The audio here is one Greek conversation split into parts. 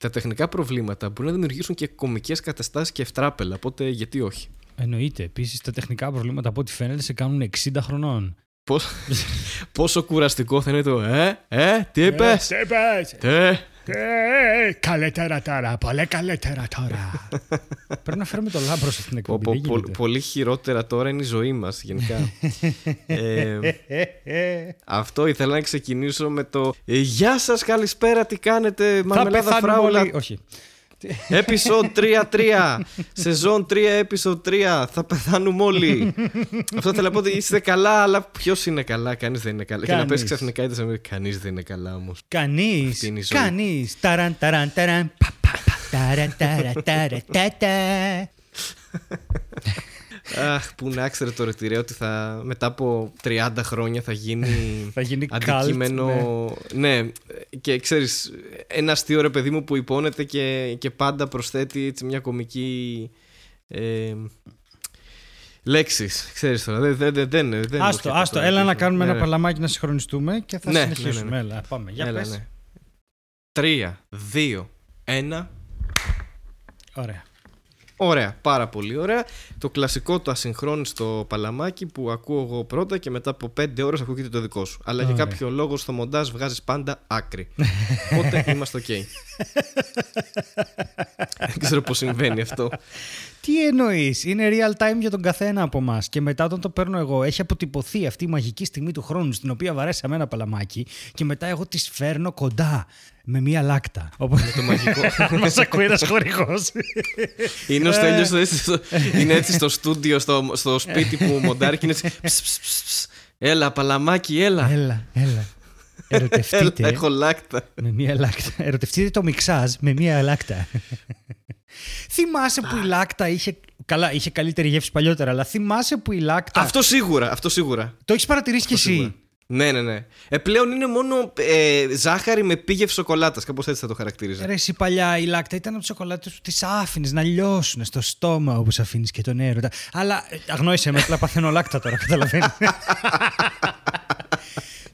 τα τεχνικά προβλήματα μπορούν να δημιουργήσουν και κομικές καταστάσεις και ευτράπελα. Οπότε γιατί όχι; Εννοείται. Επίσης, τα τεχνικά προβλήματα από ό,τι φαίνεται σε κάνουν 60 χρονών. Πώς, πόσο κουραστικό θα είναι το Ε, ε, τι είπες; Τι είπες; Τε. Ε, Καλύτερα τώρα, πολύ καλύτερα τώρα. Πρέπει να φέρουμε το λάμπρο σε αυτήν την Πω, εκπομπή. πω, δεν πο- γίνεται. πολύ χειρότερα τώρα είναι η ζωή μας γενικά. ε, αυτό ήθελα να ξεκινήσω με το ε, Γεια σας, καλησπέρα, τι κάνετε, Θα Μαρμελάδα πεθάνουμε Φράουλα. όλοι. Όχι. Episode 3-3. Σεζόν 3, episode 3. Θα πεθάνουμε όλοι. Αυτό θέλω να πω ότι είστε καλά, αλλά ποιος είναι καλά, κανείς δεν είναι καλά. Και να Κανείς. πέσει ξαφνικά είτε σε κανείς δεν είναι καλά όμως. Κανείς. Αυτή είναι η ζωή. Κανείς. Ταραν, ταραν, ταραν. πα, πα, πα, ταραν, ταρα, ταρα, τα, τα. Αχ, που να ξέρετε το ρετυρέ ότι θα, μετά από 30 χρόνια θα γίνει. Θα γίνει cult, αντικείμενο. Ναι. και ξέρεις, ένα αστείο ρε παιδί μου που υπόνεται και, και πάντα προσθέτει έτσι μια κομική. Ε, λέξεις, ξέρεις τώρα, δεν, δεν, δεν, δεν, δεν μου Άστο, έρχεται άστο. τώρα Έλα να τίποτα. κάνουμε Ναι, ένα ναι. παλαμάκι να συγχρονιστούμε και θα Ναι, ναι, συνεχίσουμε. ναι, ναι. Έλα, πάμε. Για Έλα, πες. ναι. Τρία, δύο, ένα. Ωραία. Ωραία, πάρα πολύ ωραία. Το κλασικό το ασυγχρόνιστο παλαμάκι που ακούω εγώ πρώτα και μετά από πέντε ώρες ακούγεται το δικό σου. Αλλά για Ωραία. κάποιο λόγο στο μοντάζ βγάζεις πάντα άκρη. Οπότε είμαστε οκ. Δεν ξέρω πώς συμβαίνει αυτό. Τι εννοείς, είναι real time για τον καθένα από εμάς. Και μετά όταν το παίρνω εγώ, έχει αποτυπωθεί αυτή η μαγική στιγμή του χρόνου στην οποία βαρέσαμε ένα παλαμάκι και μετά εγώ τη φέρνω κοντά με μία λάκτα. Οπότε Το μαγικό. μας ακούει ένας χορηγός. Είναι ο Στέλιος έτσι στο- είναι έτσι στο στούντιο, στο, στο σπίτι που μοντάρει και είναι έτσι. «Ψ, ψ, ψ, ψ. Έλα, παλαμάκι, έλα. έλα, έλα. Έλα, Ερωτευτείτε έχω λάκτα. με μία λάκτα. Ερωτευτείτε το μιξάζ με μία λάκτα. Θυμάσαι που η λάκτα είχε. Καλά, είχε καλύτερη γεύση παλιότερα, αλλά θυμάσαι που η λάκτα. Αυτό σίγουρα, αυτό σίγουρα. Το έχεις παρατηρήσει κι σίγουρα. εσύ; Ναι, ναι, ναι. Ε, πλέον είναι μόνο ε, ζάχαρη με επίγευση σοκολάτας. Κάπως έτσι θα το χαρακτήριζα. Ρε εσύ παλιά η λάκτα ήταν από τις σοκολάτες που τις άφηνες να λιώσουν στο στόμα όπως αφήνεις και τον έρωτα. Αλλά ε, αγνόησε με, απλά παθαίνω λάκτα τώρα, καταλαβαίνεις.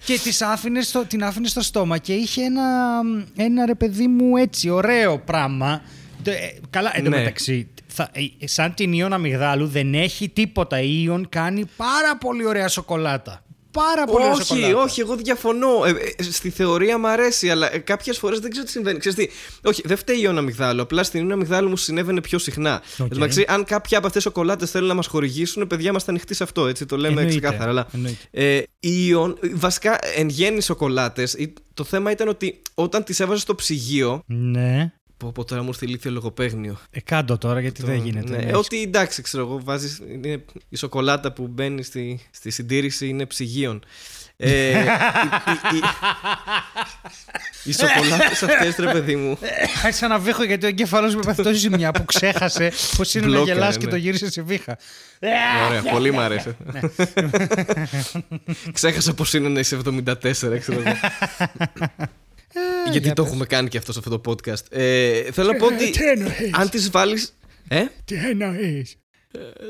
και τις άφηνες στο, την άφηνες στο στόμα και είχε ένα, ένα ρε παιδί μου έτσι ωραίο πράγμα. Τε- ε, καλά, εν τω Ναι. μεταξύ, θα, ε, σαν την Ιον Αμυγδάλου δεν έχει τίποτα. Η Ιον κάνει πάρα πολύ ωραία σοκολάτα. Πάρα πολύ ωραία Όχι, σοκολάτα. όχι, εγώ διαφωνώ. Ε, ε, στη θεωρία μου αρέσει, αλλά ε, κάποιες φορές δεν ξέρω τι συμβαίνει. Ξέρεις τι, όχι, δεν φταίει η Ίον Αμυγδάλου. Απλά στην Ίον Αμυγδάλου μου συνέβαινε πιο συχνά. Οκ. Εντάξει, αν κάποια από αυτές τις σοκολάτες θέλουν να μας χορηγήσουν, παιδιά είμαστε ανοιχτοί σε αυτό. Έτσι το λέμε Εννοείται, ξεκάθαρα. Αλλά, εννοείται. ε, η Ιων, βασικά εν γένει σοκολάτες, το θέμα ήταν ότι όταν τις έβαζες στο ψυγείο. Ναι. Πω, πω τώρα μου ήρθε ηλίθιο λογοπαίγνιο. Ε, κάντο τώρα γιατί δεν γίνεται. Ναι, ναι. ότι εντάξει, ξέρω εγώ, βάζεις, είναι, η σοκολάτα που μπαίνει στη, στη συντήρηση είναι ψυγείων. Ε, οι, οι, οι, οι σοκολάτες αυτές, ρε παιδί μου. Άρχισα να βήχω γιατί ο εγκέφαλος μου έπαθε τόση ζημιά που ξέχασε πώ είναι να Μπλόκαρε, γελάσει και ναι. το γύρισες σε βήχα. Ωραία, πολύ μ' αρέσει. Ξέχασα πως είναι να είσαι 74, ξέρω εγώ. Γιατί για το πες. έχουμε κάνει και αυτός σε αυτό το podcast. Ε, θέλω να πω ότι τι εννοείς; αν τις βάλεις... Ε; Τι εννοείς,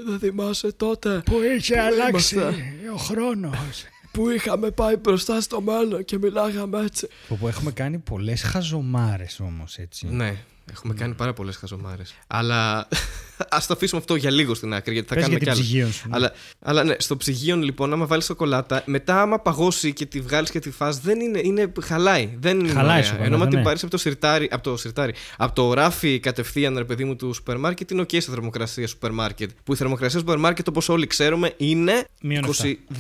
Δεν θυμάσαι τότε που είχε αλλάξει Είμαστε. ο χρόνος. που είχαμε πάει μπροστά στο μέλλον και μιλάγαμε έτσι. Που έχουμε κάνει πολλές χαζομάρες όμως έτσι. Ναι, έχουμε κάνει πάρα πολλές χαζομάρες. Αλλά ας το αφήσουμε αυτό για λίγο στην άκρη, γιατί θα Πες κάνουμε για κι την άλλα. ψυγείων σου, ναι. Αλλά, αλλά ναι, στο ψυγείο λοιπόν, άμα βάλεις σοκολάτα, μετά άμα παγώσει και τη βγάλεις και τη φας δεν είναι, είναι χαλάει. Δεν είναι Χαλάει η ωραία. σοκολάτα, Ενώ άμα την ναι. πάρεις από το συρτάρι, από το συρτάρι, από το ράφι κατευθείαν, ρε παιδί μου, του σούπερ μάρκετ, είναι οκ σε θερμοκρασία σούπερ μάρκετ. Που η θερμοκρασία σούπερ μάρκετ, όπως όλοι ξέρουμε, είναι Μείον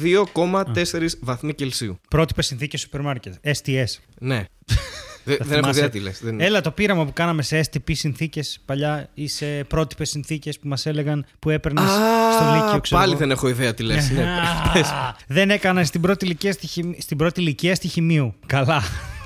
22,4 βαθμοί Κελσίου. Πρότυπες συνθήκες σούπερ μάρκετ. STS. Ναι. δεν, δεν έχω θυμάσαι. ιδέα τι λες. Δεν... Έλα το πείραμα που κάναμε σε STP συνθήκες παλιά ή σε πρότυπες συνθήκες που μας έλεγαν που έπαιρνες στο Λύκειο. ξέρω πάλι εγώ. δεν έχω ιδέα τι λες. ναι. Α, Δεν έκανα στην πρώτη ηλικία στη, χημ- στην πρώτη ηλικία στη χημείου. Καλά.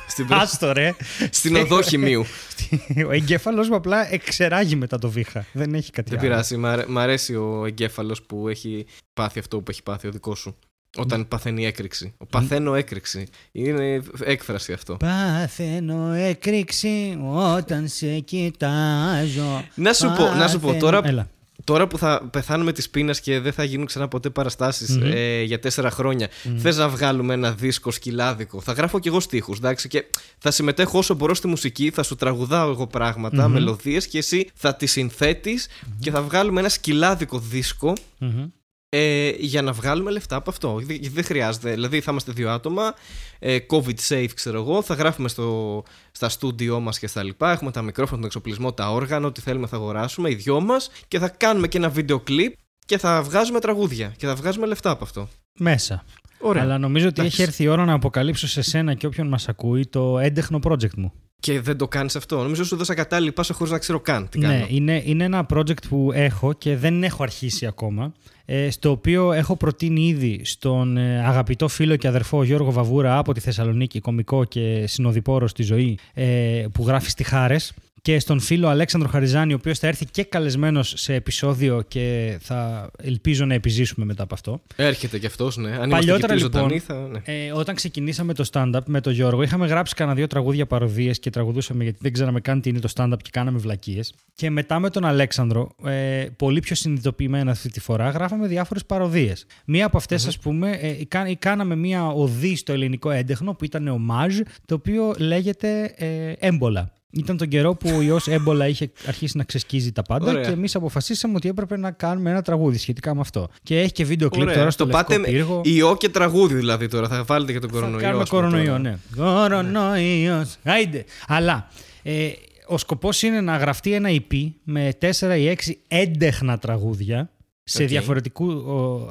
Στην πρώτη- Άστο ρε. Στην οδό χημείου. Ο εγκέφαλος μου απλά εξεράγει μετά το βήχα. Δεν έχει κάτι Δεν άλλο. πειράζει. Μ' αρέ- μ' αρέσει ο εγκέφαλος που έχει πάθει αυτό που έχει πάθει ο δικός σου. Όταν παθαίνει έκρηξη. Ο παθαίνω έκρηξη. Είναι έκφραση αυτό. Παθαίνω έκρηξη όταν σε κοιτάζω. Να σου πω- να σου πω, Παθαίνω- τώρα- Έλα. τώρα που θα πεθάνουμε τη πείνα και δεν θα γίνουν ξανά ποτέ παραστάσεις, ε, για τέσσερα χρόνια, mm. θες να βγάλουμε ένα δίσκο σκυλάδικο; Θα γράφω κι εγώ στίχους, εντάξει, και θα συμμετέχω όσο μπορώ στη μουσική, θα σου τραγουδάω εγώ πράγματα, mm-hmm. μελωδίες και εσύ θα τις συνθέτεις και θα βγάλουμε ένα σκυλάδικο δίσκο ε, για να βγάλουμε λεφτά από αυτό. Δεν χρειάζεται. Δηλαδή θα είμαστε δύο άτομα, ε, COVID safe ξέρω εγώ, θα γράφουμε στο, στα στούντιό μας και στα λοιπά, έχουμε τα μικρόφωνα, τον εξοπλισμό, τα όργανα, ό,τι θέλουμε θα αγοράσουμε, οι δυο μας και θα κάνουμε και ένα βίντεο κλιπ και θα βγάζουμε τραγούδια και θα βγάζουμε λεφτά από αυτό. Μέσα. Ωραία. Αλλά νομίζω ότι έχει έρθει η ώρα να αποκαλύψω σε σένα και όποιον μας ακούει το έντεχνο project μου. Και δεν το κάνεις αυτό. Νομίζω σου δώσα κατάλληλη πάσα χωρίς να ξέρω καν τι κάνω. Ναι, είναι, είναι ένα project που έχω και δεν έχω αρχίσει ακόμα. Ε, στο οποίο έχω προτείνει ήδη στον ε, αγαπητό φίλο και αδερφό Γιώργο Βαβούρα από τη Θεσσαλονίκη, κομικό και συνοδοιπόρος στη ζωή, ε, που γράφει στη Χάρες και στον φίλο Αλέξανδρο Χαριζάνη, ο οποίος θα έρθει και καλεσμένος σε επεισόδιο και θα ελπίζω να επιζήσουμε μετά από αυτό. Έρχεται κι αυτός, ναι. Αν Παλιότερα λοιπόν, θα, ναι. ε, όταν ξεκινήσαμε το stand-up με τον Γιώργο, είχαμε γράψει κανένα δύο τραγούδια παροδίες και τραγουδούσαμε γιατί δεν ξέραμε καν τι είναι το stand-up και κάναμε βλακίες. Και μετά με τον Αλέξανδρο, ε, πολύ πιο συνειδητοποιημένα αυτή τη φορά, γράφαμε διάφορες παροδίες. Μία από αυτές, ας πούμε, ε, κάναμε μία οδή στο ελληνικό έντεχνο που ήταν ομάζ, το οποίο λέγεται ε, έμπολα. Ήταν τον καιρό που ο ιό έμπολα είχε αρχίσει να ξεσκίζει τα πάντα Ωραία. και εμείς αποφασίσαμε ότι έπρεπε να κάνουμε ένα τραγούδι σχετικά με αυτό. Και έχει και βίντεο κλιπ τώρα στο το πάτε πύργο. ιό και τραγούδι δηλαδή τώρα. Θα βάλετε και τον κορονοϊό. Θα κάνουμε κορονοϊό, ναι. Κορονοϊός. Άιντε. Αλλά ε, ο σκοπός είναι να γραφτεί ένα EP με 4 ή 6 έντεχνα τραγούδια σε okay. διαφορετικού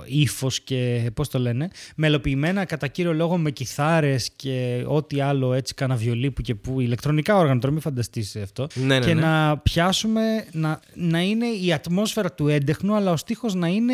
ύφος και πώς το λένε, μελοποιημένα κατά κύριο λόγο με κιθάρες και ό,τι άλλο έτσι κάνα βιολί που και που, ηλεκτρονικά όργανα, τώρα μην φανταστείς αυτό, ναι, ναι, και ναι. να πιάσουμε, να, να είναι η ατμόσφαιρα του έντεχνου, αλλά ο στίχος να είναι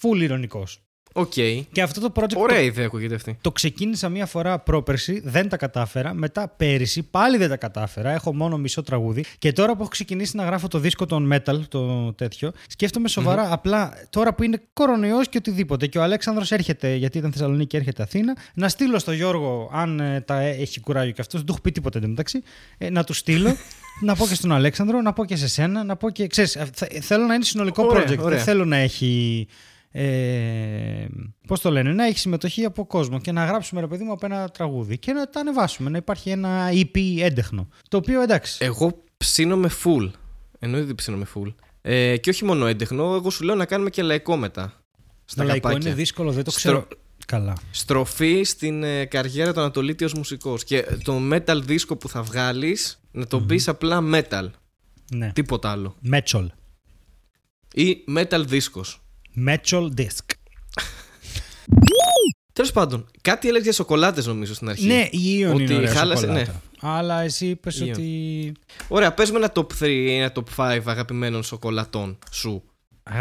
full ηρωνικός. Okay. Και αυτό το project. Ωραία ιδέα ακούγεται αυτή. Το ξεκίνησα μία φορά πρόπερση, δεν τα κατάφερα. Μετά πέρυσι πάλι δεν τα κατάφερα. Έχω μόνο μισό τραγούδι. Και τώρα που έχω ξεκινήσει να γράφω το δίσκο των metal, το τέτοιο, σκέφτομαι Απλά τώρα που είναι κορονοϊός και οτιδήποτε. Και ο Αλέξανδρος έρχεται, γιατί ήταν Θεσσαλονίκη και έρχεται Αθήνα, να στείλω στο Γιώργο, αν ε, τα έχει κουράγιο και αυτός, δεν του έχω πει τίποτα εντωμεταξύ, ε, να του στείλω. να πω και στον Αλέξανδρο, να πω και σε σένα, να πω και. Ξέρεις, θέλω να είναι συνολικό project. Δεν θέλω να έχει ε, πώς το λένε, να έχει συμμετοχή από κόσμο και να γράψουμε ρε παιδί μου από ένα τραγούδι και να τα ανεβάσουμε, να υπάρχει ένα EP έντεχνο. Το οποίο εντάξει. Εγώ ψήνομαι full. Εννοείται ότι ψήνομαι full. Ε, και όχι μόνο έντεχνο, εγώ σου λέω να κάνουμε και λαϊκό μετά. Στα το λαϊκό είναι δύσκολο, δεν το ξέρω. Καλά. Στροφή στην ε, καριέρα του Ανατολίτη ως μουσικός και το metal δίσκο που θα βγάλεις να το mm πεις απλά metal. Ναι. Τίποτα άλλο. Metal. Ή metal δίσκος. Metal Disc. Τέλος πάντων, κάτι έλεγε για σοκολάτες νομίζω στην αρχή. Ναι, η Ιον είναι ωραία χάλασε, ναι. Αλλά εσύ είπες ότι. Ωραία, πες με ένα top 3 ή ένα top 5 αγαπημένων σοκολατών σου.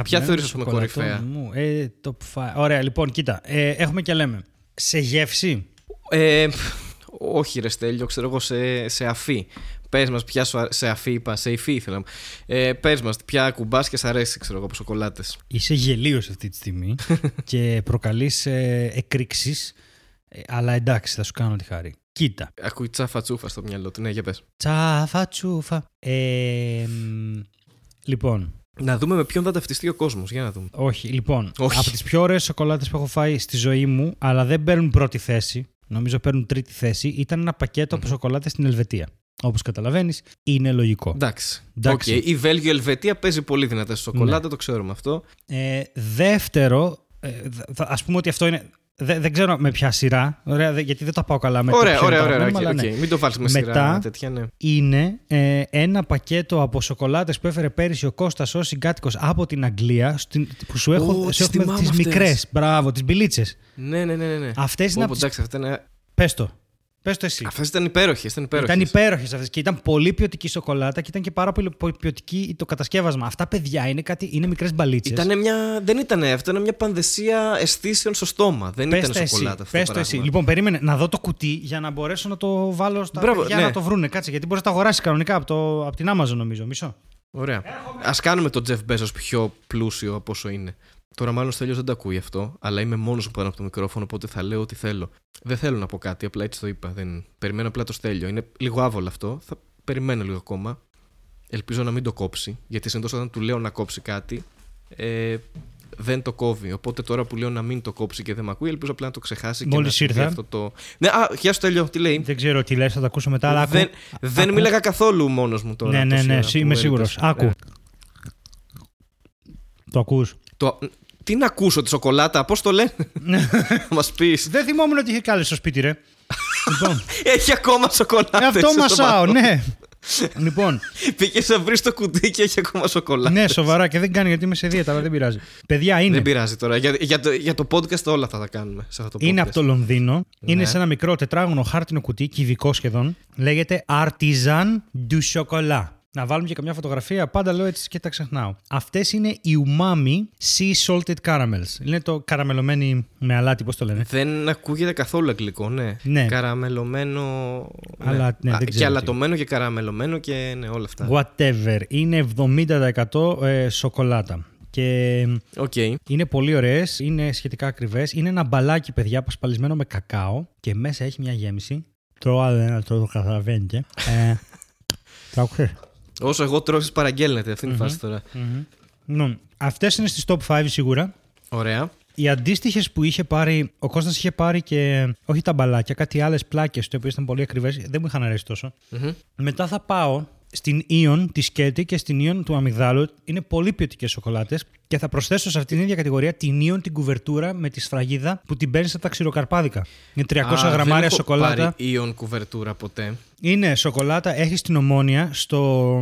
Ποια θεωρείς πούμε κορυφαία; Μου; Ε, top 5. Ωραία, λοιπόν, κοίτα. Ε, έχουμε και λέμε. Σε γεύση; Ε, όχι, ρε Στέλιο, ξέρω εγώ σε, σε αφή. Πες μας, ποια σου σε αφή, είπα, σε υφή ήθελα. Ε, Πες μας, ποια κουμπά και σ' αρέσει, ξέρω εγώ, από σοκολάτες. Είσαι γελίος αυτή τη στιγμή και προκαλείς ε, εκρήξεις. Ε, αλλά εντάξει, θα σου κάνω τη χάρη. Κοίτα. Ακούει τσάφα τσούφα στο μυαλό του. Ναι, για πες. Τσάφα τσούφα. Ε, λοιπόν. Να δούμε με ποιον θα ταυτιστεί ο κόσμος. Για να δούμε. Όχι, λοιπόν. Όχι. Από τις πιο ωραίες σοκολάτες που έχω φάει στη ζωή μου, αλλά δεν παίρνουν πρώτη θέση, νομίζω παίρνουν τρίτη θέση, ήταν ένα πακέτο mm-hmm. από σοκολάτες στην Ελβετία. Όπως καταλαβαίνεις, είναι λογικό. Εντάξει. Okay. Η Βέλγιο-Ελβετία παίζει πολύ δυνατά στη σοκολάτα, ναι. το ξέρουμε αυτό. Ε, δεύτερο, ε, ας πούμε ότι αυτό είναι. Δεν, δεν ξέρω με ποια σειρά, ωραία, γιατί δεν το πάω καλά με ωραία, ωραία, ωραία, ωραία, okay, okay. Μην το βάλεις με Μετά σειρά τέτοια, ναι. είναι ε, ένα πακέτο από σοκολάτες που έφερε πέρυσι ο Κώστας ως συγκάτοικος από την Αγγλία που σου έχω, oh, σου έχουμε τις μικρές, μπράβο, τις μπιλίτσες. Ναι, ναι, ναι. ναι. Αυτές είναι από τις... Πες το. Πες το εσύ. Αυτές ήταν υπέροχες. Ήταν υπέροχες ήταν υπέροχες αυτές και ήταν πολύ ποιοτική σοκολάτα και ήταν και πάρα πολύ ποιοτική το κατασκεύασμα. Αυτά παιδιά είναι, κάτι, είναι μικρές μπαλίτσες. Ήτανε μια... Δεν ήταν αυτό, ήταν μια πανδεσία αισθήσεων στο στόμα. Δεν πες ήταν σοκολάτα αυτό. Πες το εσύ. Λοιπόν, περίμενε να δω το κουτί για να μπορέσω να το βάλω στα Μπράβο, παιδιά ναι. να το βρούνε. Κάτσε γιατί μπορείς να το αγοράσεις κανονικά από, το... από την Amazon νομίζω. Μισό. Ωραία. Α κάνουμε τον Jeff Bezos πιο πλούσιο από όσο είναι. Τώρα, μάλλον ο Στέλιος δεν τα ακούει αυτό, αλλά είμαι μόνος που πάνω από το μικρόφωνο, οπότε θα λέω ό,τι θέλω. Δεν θέλω να πω κάτι, απλά έτσι το είπα. Δεν... Περιμένω απλά το Στέλιο. Είναι λίγο άβολο αυτό. Θα περιμένω λίγο ακόμα. Ελπίζω να μην το κόψει, γιατί συνήθως όταν του λέω να κόψει κάτι, ε, δεν το κόβει. Οπότε τώρα που λέω να μην το κόψει και δεν με ακούει, ελπίζω απλά να το ξεχάσει Μόλις και να συμβεί ήρθα. αυτό το. Ναι, α, γεια σου τέλειο, τι λέει; Δεν ξέρω τι λες, θα το ακούσω μετά, αλλά άκου. δεν δεν άκου. μίλαγα καθόλου μόνος μου τώρα. Ναι, ναι, τόση ναι, ώρα σι- που είμαι μου σίγουρος. έλειπες. Άκου. Ναι. Το ακούς. Το... Τι να ακούσω τη σοκολάτα, πώς το λένε; μας πεις. Δεν θυμόμουν ότι είχε κάλεσε στο σπίτι, ρε. λοιπόν, Έχει ακόμα σοκολάτα. αυτό μασάω, ναι. Λοιπόν, Πήγες να βρεις το κουτί και έχει ακόμα σοκολάτα. ναι, σοβαρά και δεν κάνει γιατί είμαι σε δίαιτα, αλλά δεν πειράζει. Παιδιά, είναι. Δεν πειράζει τώρα. Για, για, το, για το podcast όλα θα τα κάνουμε σε αυτό το podcast. Είναι από το Λονδίνο. Είναι Ναι. σε ένα μικρό τετράγωνο χάρτινο κουτί, κυβικό σχεδόν. Λέγεται Artisan du Chocolat. Να βάλουμε και καμιά φωτογραφία. Πάντα λέω έτσι και τα ξεχνάω. Αυτές είναι οι Umami Sea Salted Caramels. Είναι το καραμελωμένοι με αλάτι, πώς το λένε; Δεν ακούγεται καθόλου αγγλικό, ναι. Ναι. Καραμελωμένο. Αλλά, ναι, Α, δεν και ξέρω αλατωμένο και καραμελωμένο και ναι, όλα αυτά. Whatever. Είναι 70% ε, σοκολάτα. Και Οκ. είναι πολύ ωραίες, είναι σχετικά ακριβές. Είναι ένα μπαλάκι, παιδιά, πασπαλισμένο με κακάο και μέσα έχει μια γέμιση. Τρώω άλλο ένα, το το καταλαβαίνετε. ε, το άκουσες; Όσο εγώ τρώω, εσείς παραγγέλνετε. Αυτή είναι η φάση τώρα. Λοιπόν, Αυτές είναι στις top 5 σίγουρα. Ωραία. Οι αντίστοιχες που είχε πάρει, ο Κώστας είχε πάρει και όχι τα μπαλάκια, κάτι άλλες πλάκες, οι οποίες ήταν πολύ ακριβές, δεν μου είχαν αρέσει τόσο. Μμμ. Μετά θα πάω στην Ion τη Σκέτη και στην Ion του Αμυγδάλου. Είναι πολύ ποιοτικές σοκολάτες. Και θα προσθέσω σε αυτήν την ίδια κατηγορία την Ion την κουβερτούρα με τη σφραγίδα που την παίρνεις από τα ξηροκαρπάδικα. Είναι 300 Α, γραμμάρια δεν έχω σοκολάτα. πάρει ίον κουβερτούρα ποτέ. Είναι σοκολάτα, έχει στην ομόνια στο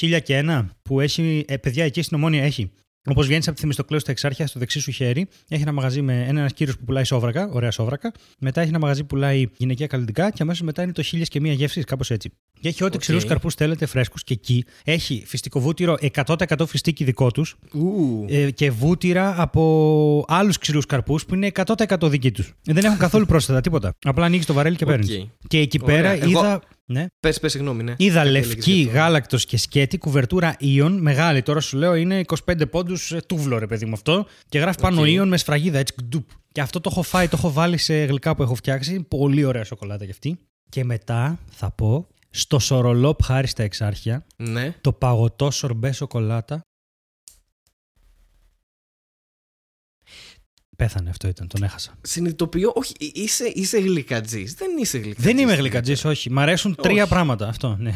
1001 που έχει. Ε, παιδιά, εκεί στην Ομόνοια έχει. Όπως βγαίνεις από τη Θεμιστοκλέου στα Εξάρχεια, στο δεξί σου χέρι, έχει ένα μαγαζί με ένα κύριος που πουλάει σόβρακα, ωραία σόβρακα. Μετά έχει ένα μαγαζί που πουλάει γυναικεία καλλυντικά και αμέσως μετά είναι το χίλιες και μία γεύσεις, κάπως έτσι. Και έχει ό,τι Οκ. ξηρούς καρπούς θέλετε φρέσκους και εκεί έχει φυστικό βούτυρο 100% φυστίκι δικό τους Ου. ε, και βούτυρα από άλλους ξηρούς καρπούς που είναι 100% δικοί τους. Δεν έχουν καθόλου πρόσθετα, τίποτα. Απλά ανοίγεις το βαρέλι και Οκ. παίρνεις. Και εκεί Ωραία. πέρα Εγώ- είδα. Ναι. Πες, πες, συγγνώμη, ναι. Είδα Κάτι έλεγες λευκή για το- γάλακτος και σκέτη, κουβερτούρα Ιων, μεγάλη. Τώρα σου λέω είναι 25 πόντους τούβλο, ρε παιδί μου αυτό. Και γράφει πάνω Οκ. Ιων με σφραγίδα, έτσι γκντουπ. Και αυτό το έχω φάει, το έχω βάλει σε γλυκά που έχω φτιάξει. Πολύ ωραία σοκολάτα κι αυτή. Και μετά θα πω στο Σορολόπ χάρη στα Εξάρχεια, Ναι. το παγωτό σορμπέ σοκολάτα. Πέθανε αυτό ήταν, τον έχασα. Συνειδητοποιώ, όχι, ε, είσαι, είσαι γλυκατζής. Δεν είσαι γλυκατζής. Δεν είμαι γλυκατζής, όχι. Μ' αρέσουν τρία Όχι. πράγματα. Αυτό, ναι.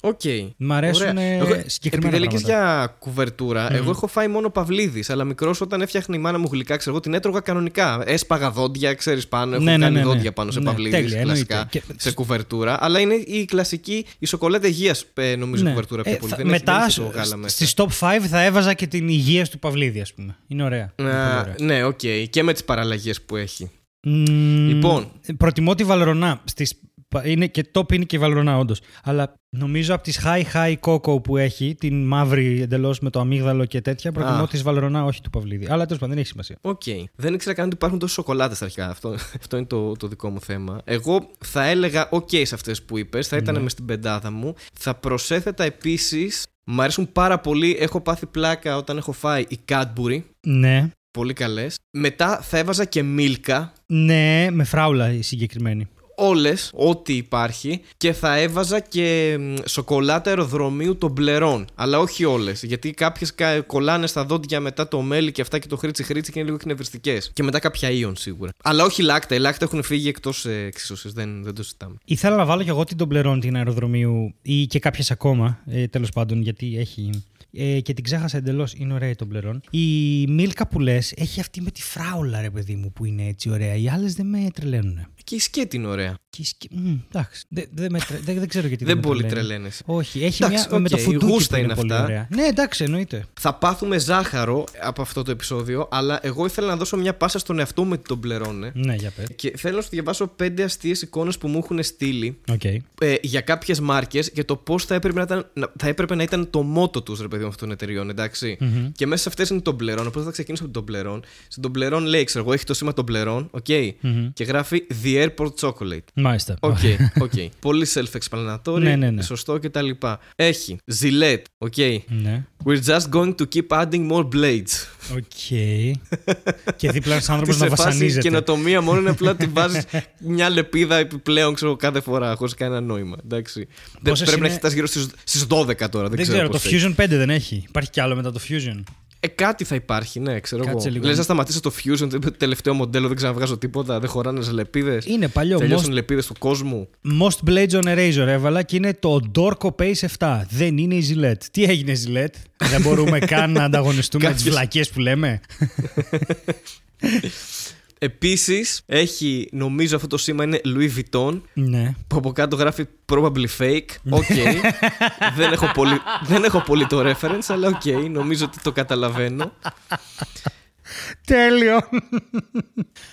Οκ. Μ' αρέσουν Ωραία. ε, Εγώ- συγκεκριμένα Επειδή έλεγες πράγματα. για κουβερτούρα, εγώ έχω φάει μόνο παυλίδης. Αλλά μικρός όταν έφτιαχνε η μάνα μου γλυκά, ξέρω εγώ την έτρωγα κανονικά. Έσπαγα δόντια, ξέρεις πάνω. Έχω Ναι, ναι, κάνει ναι, ναι. δόντια πάνω σε Ναι, παυλίδης τέλεια, κλασικά. εννοείται. Και- Σε κουβερτούρα. Αλλά είναι η κλασική, η σοκολάτα υγείας, νομίζω, Ναι. κουβερτούρα πιο Ε, πολύ. θα- δεν έχει, μετά δεν έχει το γάλα μέσα. στις top 5 θα έβαζα και την υγεία του Παυλίδη, ας πούμε. Είναι ωραία. Είναι πολύ Α, ωραία. ναι, οκ. Και με τις παραλλαγές που έχει. Μμμ, Λοιπόν. Προτιμώ τη Βαλρονά. Στις, είναι και top είναι και η Βαλρονά, όντως. Αλλά νομίζω από τις high high cocoa που έχει, την μαύρη εντελώς με το αμύγδαλο και τέτοια, προτιμώ Α. τη Βαλρονά, όχι του Παυλίδη. Αλλά τέλος πάντων δεν έχει σημασία. Οκ. Δεν ήξερα καν ότι υπάρχουν τόσες σοκολάτες αρχικά. Αυτό, αυτό είναι το, το δικό μου θέμα. Εγώ θα έλεγα οκ σε αυτές που είπες. Θα ήταν Ναι. μες στην πεντάδα μου. Θα προσέθετα επίσης. Μ' αρέσουν πάρα πολύ. Έχω πάθει πλάκα όταν έχω φάει η Cadbury. Ναι. Πολύ καλές. Μετά θα έβαζα και Μίλκα. Ναι, με φράουλα η συγκεκριμένη. Όλες, ό,τι υπάρχει. Και θα έβαζα και μ, σοκολάτα αεροδρομίου Τομπλερόν. Αλλά όχι όλες. Γιατί κάποιες κολλάνε στα δόντια μετά το μέλι και αυτά και το κρίτσι κρίτσι και είναι λίγο εκνευριστικές. Και μετά κάποια Ίον σίγουρα. Αλλά όχι λάκτα. Οι λάκτα έχουν φύγει εκτός εξίσωσης. Δεν, δεν το συζητάμε. Ήθελα να βάλω κι εγώ την Τομπλερόν την αεροδρομίου ή και κάποιες ακόμα, ε, τέλος πάντων, γιατί έχει. Ε, και την ξέχασα εντελώς. Είναι ωραία η Toblerone. Η Milka που λες έχει αυτή με τη φράουλα, ρε παιδί μου, που είναι έτσι ωραία. Οι άλλες δεν με τρελαίνουν. Και η σκέτη είναι ωραία. Και η σκε- Μμ, εντάξει. Δεν, δεν, με τρε- δεν, δεν ξέρω γιατί Δεν με πολύ τρελαίνει. τρελαίνεσαι. Όχι, έχει Εντάξει, μια με το οκ, φουντούκι γούστα που είναι, είναι πολύ αυτά. ωραία. Ναι, εντάξει, εννοείται. Θα πάθουμε ζάχαρο από αυτό το επεισόδιο, αλλά εγώ ήθελα να δώσω μια πάσα στον εαυτό μου με το Toblerone. Ναι, για πες. Και θέλω να σου διαβάσω πέντε αστείες εικόνες που μου έχουν στείλει Οκ. ε, για κάποιες μάρκες για το πώς θα, έπρεπε να ήταν- να- θα έπρεπε να ήταν το μότο τους, ρε παιδί μου, αυτών των εταιριών, εντάξει. Μμμ. Και μέσα σε αυτές είναι το Toblerone. Οπότε θα ξεκινήσω από τον Toblerone. Στον Toblerone λέει, ξέρω εγώ, έχει το σήμα Toblerone, OK. Μμμ. Και γράφει The Airport Chocolate. Μάλιστα. OK, OK. Πολύ self-explanatory. Ναι, ναι, ναι. Σωστό κτλ. Έχει Gillette, OK. Ναι. We're just going to keep adding more blades. OK. και δίπλα ένα άνθρωπος Τις να σε φάση βασανίζεται. καινοτομία μόνο είναι απλά ότι βάζεις μια λεπίδα επιπλέον ξέρω, κάθε φορά χωρίς κανένα νόημα. Εντάξει. Δεν- Πόσες πρέπει να είναι- έχεις φτάσει γύρω στι 12 τώρα. Δεν, Δεν ξέρω, το πώς έχει. Fusion 5 δεν έχει. Υπάρχει κι άλλο μετά το Fusion. Ε, κάτι θα υπάρχει, ναι, ξέρω Κάτσε εγώ. λίγο. Λες να σταματήσω το Fusion, το τελευταίο μοντέλο, δεν ξαναβγάζω τίποτα, δεν χωράνε σε λεπίδες. Είναι παλιό. Τελειώσαν Most, οι λεπίδες του κόσμου. most Blades on Eraser έβαλα και είναι το Dorco Pace 7. Δεν είναι η Gillette. Τι έγινε Gillette? Δεν μπορούμε καν να ανταγωνιστούμε με τις Κάποιες- βλακίες που λέμε; Επίσης, έχει, νομίζω αυτό το σήμα είναι Louis Vuitton, ναι. που από κάτω γράφει probably fake. OK. δεν, έχω πολύ, δεν έχω πολύ το reference, αλλά οκ, νομίζω ότι το καταλαβαίνω. Τέλειο.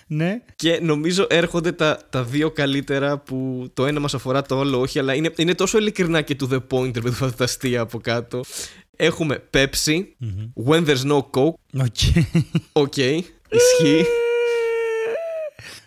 ναι. Και νομίζω έρχονται τα, τα δύο καλύτερα που το ένα μας αφορά το άλλο όχι, αλλά είναι, είναι τόσο ειλικρινά και to the point, ρε παιδί μου, τα αστεία από κάτω. Έχουμε Pepsi, When There's No Coke, OK. OK, ισχύει.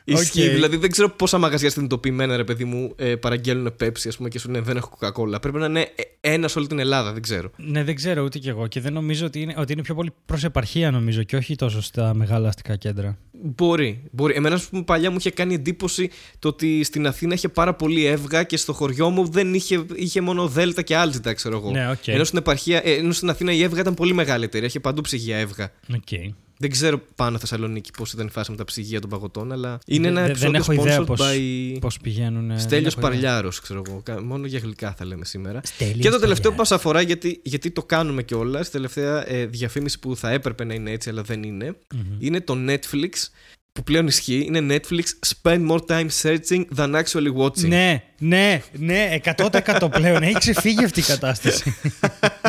Ισχύει, Οκ. δηλαδή δεν ξέρω πόσα μαγαζιά συνειδητοποιημένα ρε παιδί μου ε, παραγγέλνουν Pepsi ας πούμε και σου λένε δεν έχω Coca-Cola. Πρέπει να είναι ε, ένα σε όλη την Ελλάδα, δεν ξέρω. Ναι, δεν ξέρω ούτε κι εγώ και δεν νομίζω ότι είναι, ότι είναι πιο πολύ προς επαρχία νομίζω και όχι τόσο στα μεγάλα αστικά κέντρα. Μπορεί, μπορεί. Εμένα, ας πούμε, παλιά μου είχε κάνει εντύπωση το ότι στην Αθήνα είχε πάρα πολύ ΕΒΓΑ και στο χωριό μου δεν είχε, είχε μόνο Δέλτα και Algida, ξέρω εγώ. Ναι, οκ. ενώ, στην επαρχία, ε, ενώ στην Αθήνα η ΕΒΓΑ ήταν πολύ μεγαλύτερη. Είχε παντού ψυγεία εύγα. Οκ. Δεν ξέρω πάνω Θεσσαλονίκη πώς ήταν η φάση με τα ψυγεία των παγωτών, αλλά είναι Δεν- ένα δεν- δεν επεισόδιο έχω ιδέα sponsored πώς- by Πώς πηγαίνουν. ε, Στέλιος δεν έχω ιδέα. Παρλιάρος, ξέρω εγώ. Κα- Μόνο για γλυκά θα λέμε σήμερα. Στέλιος και το τελευταίο που Παρλιάρος. μα αφορά, γιατί, γιατί το κάνουμε κιόλας, στη τελευταία ε, διαφήμιση που θα έπρεπε να είναι έτσι, αλλά δεν είναι, είναι το Netflix που πλέον ισχύει. Είναι Netflix Spend more time searching than actually watching. Ναι, ναι, ναι, 100% πλέον. Έχει ξεφύγει αυτή η κατάσταση.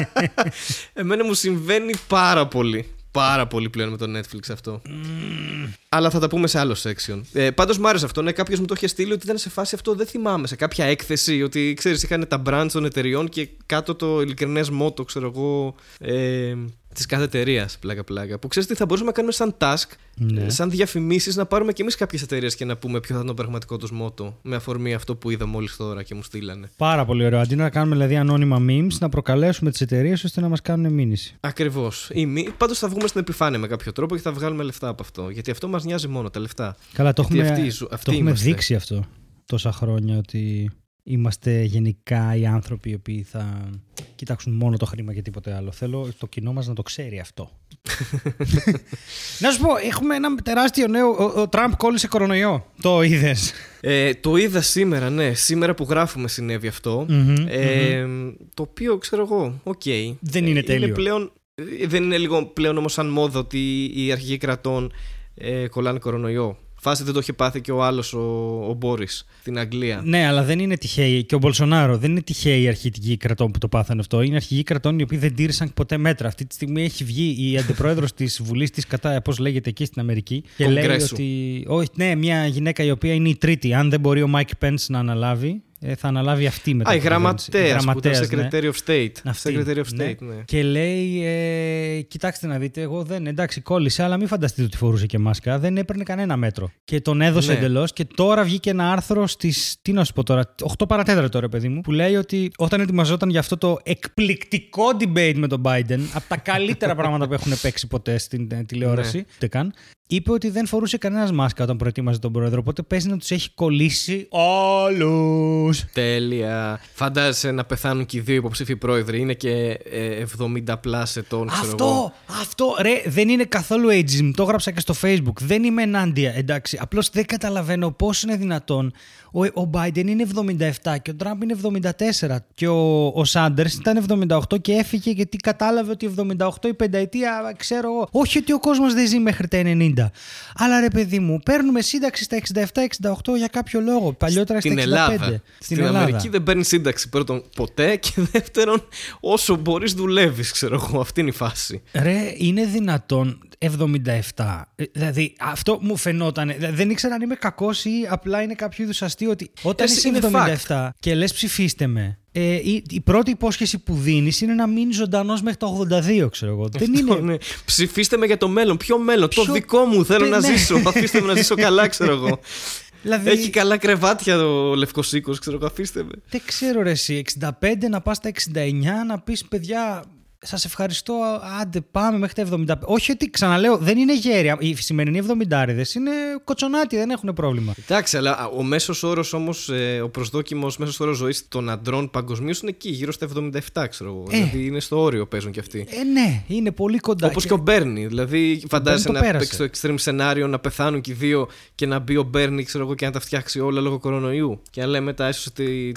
Εμένα μου συμβαίνει πάρα πολύ. Πάρα πολύ πλέον με το Netflix αυτό. Αλλά θα τα πούμε σε άλλο section. Ε, Πάντως μου άρεσε αυτό. Ναι, κάποιος μου το είχε στείλει ότι ήταν σε φάση αυτό. Δεν θυμάμαι. Σε κάποια έκθεση ότι ξέρεις, είχαν τα brands των εταιριών και κάτω το ειλικρινές μότο, ξέρω εγώ. Ε, Της κάθε εταιρείας, πλάκα-πλάκα. Που ξέρεις τι θα μπορούσαμε να κάνουμε σαν task, Ναι. ε, σαν διαφημίσεις, να πάρουμε κι εμείς κάποιες εταιρείες και να πούμε ποιο θα ήταν το πραγματικό τους μότο. Με αφορμή αυτό που είδα μόλις τώρα και μου στείλανε. Πάρα πολύ ωραίο. Αντί να κάνουμε δηλαδή ανώνυμα memes, να προκαλέσουμε τις εταιρείες ώστε να μας κάνουν μήνυση. Ακριβώς. Πάντως θα βγούμε στην επιφάνεια με κάποιο τρόπο και θα βγάλουμε λεφτά από αυτό. Γιατί αυτό μας νοιάζει μόνο τα λεφτά. Καλά, το Γιατί έχουμε, αυτοί ζου- αυτοί το έχουμε είμαστε. δείξει αυτό τόσα χρόνια ότι είμαστε γενικά οι άνθρωποι οι οποίοι θα κοιτάξουν μόνο το χρήμα και τίποτε άλλο. Θέλω το κοινό μας να το ξέρει αυτό. να σου πω, έχουμε ένα τεράστιο νέο. Ο, ο Τραμπ κόλλησε κορονοϊό. Το είδες; Ε, το είδα σήμερα, ναι. Σήμερα που γράφουμε συνέβη αυτό. Μμμ, ε, Το οποίο ξέρω εγώ, οκ. Δεν είναι Ε, τέλειο. πλέον, ε, δεν είναι λίγο πλέον όμως σαν μόδα ότι οι αρχηγοί κρατών ε, κολλάνε κορονοϊό. Φάση δεν το είχε πάθει και ο άλλος ο, ο Μπόρις στην Αγγλία. Ναι, αλλά δεν είναι τυχαίοι. Και ο Μπολσονάρο δεν είναι τυχαίοι οι αρχηγοί κρατών που το πάθανε αυτό. Είναι αρχηγοί κρατών οι οποίοι δεν τήρησαν ποτέ μέτρα. Αυτή τη στιγμή έχει βγει η αντιπρόεδρος της Βουλής της κατά, πώς λέγεται εκεί στην Αμερική. Και λέει Κογκρέσου. ότι. Όχι, ναι, μια γυναίκα η οποία είναι η τρίτη. Αν δεν μπορεί ο Μάικ Πενς να αναλάβει, ε, θα αναλάβει αυτή μετά. Α, η την κυβέρνηση. γραμματέας που ήταν γραμματέας, ναι. Secretary of State. Αυτή, Secretary of ναι. State, ναι. Και λέει, ε, κοιτάξτε να δείτε, εγώ δεν, εντάξει, κόλλησε, αλλά μην φανταστείτε ότι φορούσε και μάσκα. Δεν έπαιρνε κανένα μέτρο. Και τον έδωσε Ναι. εντελώς. Και τώρα βγήκε ένα άρθρο στις. Τι να σου πω τώρα, 8 παρατέταρτο τώρα, παιδί μου, που λέει ότι όταν ετοιμαζόταν για αυτό το εκπληκτικό debate με τον Biden, από τα καλύτερα πράγματα που έχουν παίξει ποτέ στην ε, τηλεόραση, Ναι. ούτε καν, είπε ότι δεν φορούσε κανένας μάσκα όταν προετοίμαζε τον πρόεδρο. Οπότε παίζει να τους έχει κολλήσει όλους. Τέλεια. Φαντάζεσαι να πεθάνουν και οι δύο υποψήφοι πρόεδροι. Είναι και ε, 70 πλάς ετών, ξέρω εγώ. Αυτό, αυτό, ρε, δεν είναι καθόλου ageism. Το έγραψα και στο facebook. Δεν είμαι ενάντια, εντάξει. Απλώς δεν καταλαβαίνω πώς είναι δυνατόν. Ο, ο Biden είναι 77 και ο Τραμπ είναι 74. Και ο, ο Σάντερς ήταν 78 και έφυγε γιατί κατάλαβε ότι 78 η πενταετία, ξέρω εγώ. Όχι ότι ο κόσμος δεν ζει μέχρι τα 90. Αλλά ρε παιδί μου, παίρνουμε σύνταξη στα 67-68 για κάποιο λόγο. Παλιότερα στα Στην 65. Ελλάδα. Στην, Ελλάδα. Αμερική δεν παίρνει σύνταξη πρώτον ποτέ και δεύτερον όσο μπορείς δουλεύεις ξέρω εγώ. Αυτή είναι η φάση. Ρε, είναι δυνατόν 77. Ε, Δηλαδή, αυτό μου φαινόταν. δηλαδή, Δεν ήξερα αν είμαι κακός ή απλά είναι κάποιο είδους αστείο ότι όταν Εσύ είσαι είναι 77 και λες ψηφίστε με. Ε, η, η πρώτη υπόσχεση που δίνεις είναι να μείνεις ζωντανός μέχρι το 82, ξέρω εγώ. Δεν είναι. Ναι. Ψηφίστε με για το μέλλον. Ποιο μέλλον, το Ποιο- δικό μου. Θέλω Ναι. να ζήσω. Αφήστε με να ζήσω καλά, ξέρω εγώ. Δηλαδή, Έχει καλά κρεβάτια ο Λευκός Οίκος, ξέρω εγώ. Αφήστε με. δεν ξέρω ρε εσύ, 65 να πας στα 69 να πεις παιδιά σας ευχαριστώ. Άντε, πάμε μέχρι τα 75. Όχι ότι ξαναλέω, δεν είναι γέρια. Οι σημερινοί 70 είναι κοτσονάτι, δεν έχουν πρόβλημα. Εντάξει, αλλά ο μέσος όρος όμως, ε, ο προσδόκιμος μέσος όρος ζωής των αντρών παγκοσμίως είναι εκεί, γύρω στα 77, ξέρω εγώ. Ε. Δηλαδή είναι στο όριο παίζουν κι αυτοί. Ε, ναι, είναι πολύ κοντά. Όπως και... ο Μπέρνι. Δηλαδή, φαντάζεσαι να παίξει το extreme σενάριο να πεθάνουν και οι δύο και να μπει ο Μπέρνι, ξέρω εγώ, και να τα φτιάξει όλα λόγω κορονοϊού. Και να λέμε μετά ίσω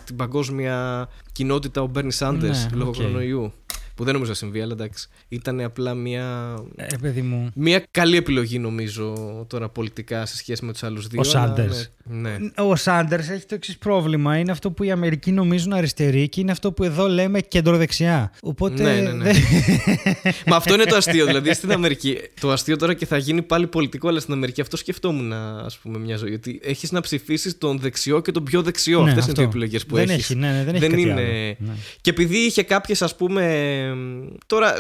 την παγκόσμια κοινότητα ο Μπέρνι Σάντερς ναι, λόγω okay. κορονοϊού. Που δεν νομίζω να συμβεί, αλλά εντάξει. Ήταν απλά μια. Ε, παιδί μου. Μια καλή επιλογή, νομίζω, τώρα πολιτικά σε σχέση με τους άλλους δύο. Ο Σάντερς. Ναι. Ο Σάντερς έχει το εξής πρόβλημα. Είναι αυτό που οι Αμερικοί νομίζουν αριστεροί και είναι αυτό που εδώ λέμε κεντροδεξιά. Οπότε. Ναι, ναι, ναι. Μα αυτό είναι το αστείο. Δηλαδή στην Αμερική. Το αστείο τώρα και θα γίνει πάλι πολιτικό, αλλά στην Αμερική αυτό σκεφτόμουν, ας πούμε, μια ζωή. Ότι έχεις να ψηφίσεις τον δεξιό και τον πιο δεξιό. Ναι, Αυτές είναι οι επιλογές που έχεις. Έχει, ναι, ναι, δεν έχει. Δεν είναι. Ναι. Και επειδή είχε κάποιες, ας πούμε, τώρα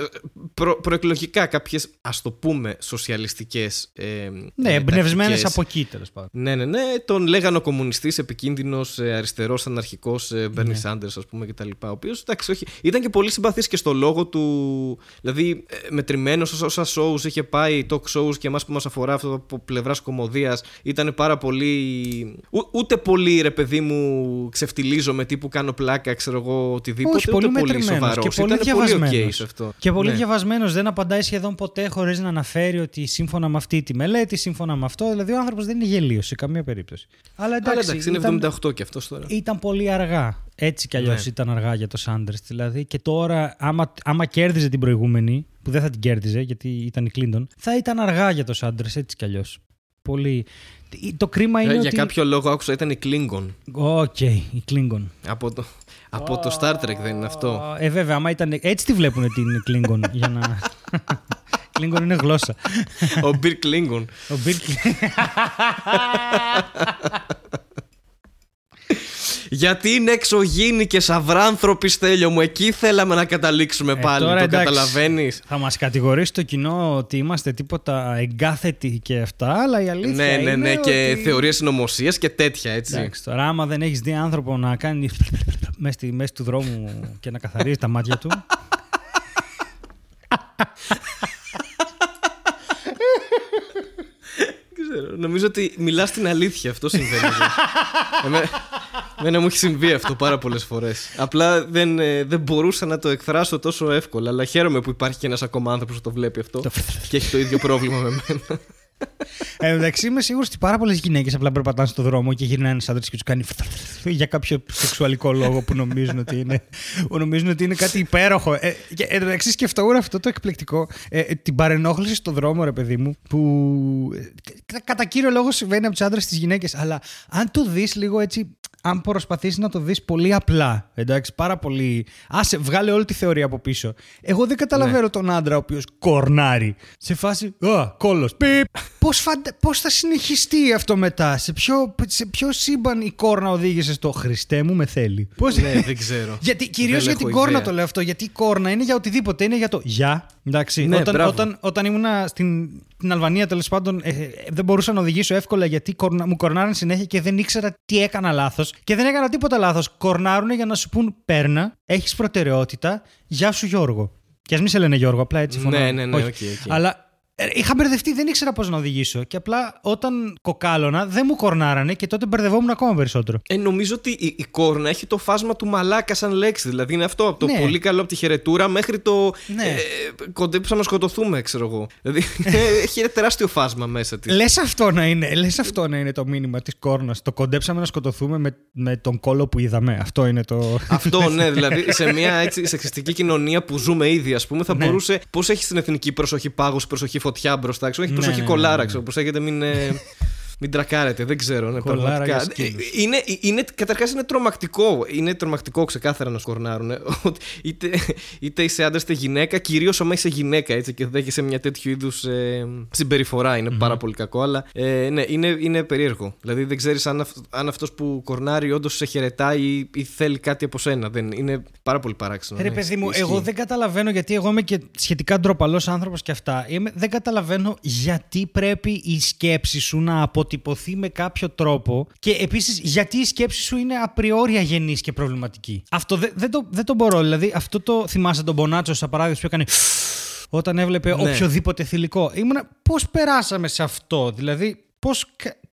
προ, προεκλογικά κάποιες ας το πούμε σοσιαλιστικές. Ε, ναι, εμπνευσμένες από εκεί τέλος πάντων. Ναι, ναι, ναι. Τον λέγανε ο κομμουνιστής, επικίνδυνος, ε, αριστερός, αναρχικός, Μπέρνι Σάντερ, ας πούμε κτλ. Ο οποίος εντάξει, όχι. Ήταν και πολύ συμπαθής και στο λόγο του. Δηλαδή, ε, μετρημένος όσα shows είχε πάει, talk shows και εμάς που μας αφορά αυτό από πλευράς κομμωδίας, ήταν πάρα πολύ. ούτε πολύ ρε παιδί μου ξεφτιλίζω με τύπου κάνω πλάκα, ξέρω εγώ, οτιδήποτε. Όχι, ούτε πολύ, πολύ σοβαρός. Και πολύ διαβασμένος. Αυτό. Και πολύ ναι. διαβασμένος. Δεν απαντάει σχεδόν ποτέ χωρίς να αναφέρει ότι σύμφωνα με αυτή τη μελέτη, σύμφωνα με αυτό. Δηλαδή ο άνθρωπος δεν είναι γελίος σε καμία περίπτωση. Αλλά εντάξει, Αλλά εντάξει είναι 78 και αυτός τώρα. Ήταν πολύ αργά. Έτσι κι αλλιώς ναι. ήταν αργά για το Σάντερ. Δηλαδή. Και τώρα, άμα, άμα κέρδιζε την προηγούμενη, που δεν θα την κέρδιζε γιατί ήταν η Κλίντον, θα ήταν αργά για το Σάντερ έτσι κι αλλιώς. Πολύ. Το κρίμα είναι. Ε, ότι... Για κάποιο λόγο άκουσα ήταν η Klingon. OK, okay, η Klingon. Από το, από το Star Trek δεν είναι αυτό. Ε, βέβαια, άμα ήταν. Έτσι τη βλέπουν την Klingon. για να. Klingon είναι γλώσσα. Ο Bill Klingon. Ο Bill Klingon. Γιατί είναι εξωγήινοι και σαυράνθρωποι, Στέλιο μου. Εκεί θέλαμε να καταλήξουμε ε, πάλι. Τώρα, το καταλαβαίνεις. Θα μας κατηγορήσει το κοινό ότι είμαστε τίποτα εγκάθετοι και αυτά, αλλά η αλήθεια ναι, ναι, είναι. Ναι, ότι... και θεωρίες συνωμοσίας και τέτοια, έτσι. Εντάξει, τώρα, άμα δεν έχεις δει άνθρωπο να κάνει μέσα στη μέση του δρόμου και να καθαρίζει τα μάτια του. Νομίζω ότι μιλάς την αλήθεια. Αυτό συμβαίνει. Δεν μου έχει συμβεί αυτό πάρα πολλές φορές. Απλά δεν, ε, δεν μπορούσα να το εκφράσω τόσο εύκολα. Αλλά χαίρομαι που υπάρχει και ένας ακόμα άνθρωπος που το βλέπει αυτό και έχει το ίδιο πρόβλημα με μένα. Ε, εντάξει, είμαι σίγουρος ότι πάρα πολλές γυναίκες απλά περπατάνε στον δρόμο και γυρνάνε ένα άντρα και τους κάνει για κάποιο σεξουαλικό λόγο που νομίζουν ότι είναι, που νομίζουν ότι είναι κάτι υπέροχο. Ε, και, εντάξει, σκεφτόμουν αυτό το εκπληκτικό. Ε, την παρενόχληση στον δρόμο, ρε παιδί μου, που ε, κατά κύριο λόγο συμβαίνει από τους άντρες στις γυναίκες. Αλλά αν το δεις λίγο έτσι αν προσπαθήσεις να το δεις πολύ απλά, εντάξει, πάρα πολύ. Άσε, βγάλε όλη τη θεωρία από πίσω. Εγώ δεν καταλαβαίνω ναι. τον άντρα ο οποίος κορνάρει. Σε φάση. Α, κόλος. Πώς φαντα... Πώς θα συνεχιστεί αυτό μετά, σε ποιο, σε ποιο σύμπαν η κόρνα οδήγησε στο Χριστέ μου με θέλει. Πώς... Ναι, δεν ξέρω. γιατί, Κυρίως για την κόρνα το λέω αυτό. Γιατί η κόρνα είναι για οτιδήποτε. Είναι για το γεια. Εντάξει. Ναι, όταν, όταν, όταν ήμουν στην την Αλβανία τέλος πάντων ε, ε, δεν μπορούσα να οδηγήσω εύκολα γιατί κορνα, μου κορνάραν συνέχεια και δεν ήξερα τι έκανα λάθος. Και δεν έκανα τίποτα λάθος. Κορνάρουν για να σου πούν παίρνα, έχεις προτεραιότητα, γεια σου Γιώργο. Και ας μην σε λένε Γιώργο, απλά έτσι φωνάζω. Ναι, ναι, ναι, okay, okay. Αλλά ε, είχα μπερδευτεί, δεν ήξερα πώς να οδηγήσω. Και απλά όταν κοκάλωνα δεν μου κορνάρανε και τότε μπερδευόμουν ακόμα περισσότερο. Ε, νομίζω ότι η, η κόρνα έχει το φάσμα του μαλάκα σαν λέξη. Δηλαδή είναι αυτό. Από το ναι. πολύ καλό από τη χαιρετούρα μέχρι το. Ναι. Ε, κοντέψαμε να σκοτωθούμε, ξέρω εγώ. Δηλαδή έχει ένα τεράστιο φάσμα μέσα της. Λες αυτό, να είναι, λες αυτό να είναι το μήνυμα της κόρνας. Το κοντέψαμε να σκοτωθούμε με, με τον κόλο που είδαμε. Αυτό είναι το. Αυτό, ναι. Δηλαδή σε μια έτσι σεξιστική κοινωνία που ζούμε ήδη, ας πούμε, θα ναι. μπορούσε. Πώς έχει την εθνική προσοχή πάγου, προσοχή φωτιά μπροστά, ξέρω. Έχει ναι, προσοχή ναι, κολάρα, ξέρω. Πώ έχετε, μην. Ε, μην τρακάρετε, δεν ξέρω. Ναι, πραγματικά. Ε, είναι, είναι, Καταρχάς είναι τρομακτικό. Είναι τρομακτικό ξεκάθαρα να σκορνάρουν. είτε, είτε είσαι άντρας είτε γυναίκα, κυρίως άμα είσαι γυναίκα έτσι, και δέχεσαι μια τέτοιου είδους ε, συμπεριφορά. Είναι mm-hmm. πάρα πολύ κακό, αλλά ε, ναι, είναι, είναι περίεργο. Δηλαδή δεν ξέρεις αν, αν αυτός που κορνάρει όντως σε χαιρετάει ή, ή, θέλει κάτι από σένα. Δεν, είναι πάρα πολύ παράξενο. Ρε ναι, παιδί μου, εγώ δεν καταλαβαίνω γιατί εγώ είμαι και σχετικά ντροπαλός άνθρωπος και αυτά. Είμαι, δεν καταλαβαίνω γιατί πρέπει η σκέψη σου να αποτελεί αποτυπωθεί με κάποιο τρόπο και επίσης γιατί η σκέψη σου είναι απριόρια αγενής και προβληματική. Αυτό δεν, δεν, το, δεν το μπορώ. Δηλαδή αυτό το θυμάσαι τον Μπονάτσο σαν παράδειγμα που έκανε όταν έβλεπε Ναι. οποιοδήποτε θηλυκό. Ήμουνα πώς περάσαμε σε αυτό; Δηλαδή πώς,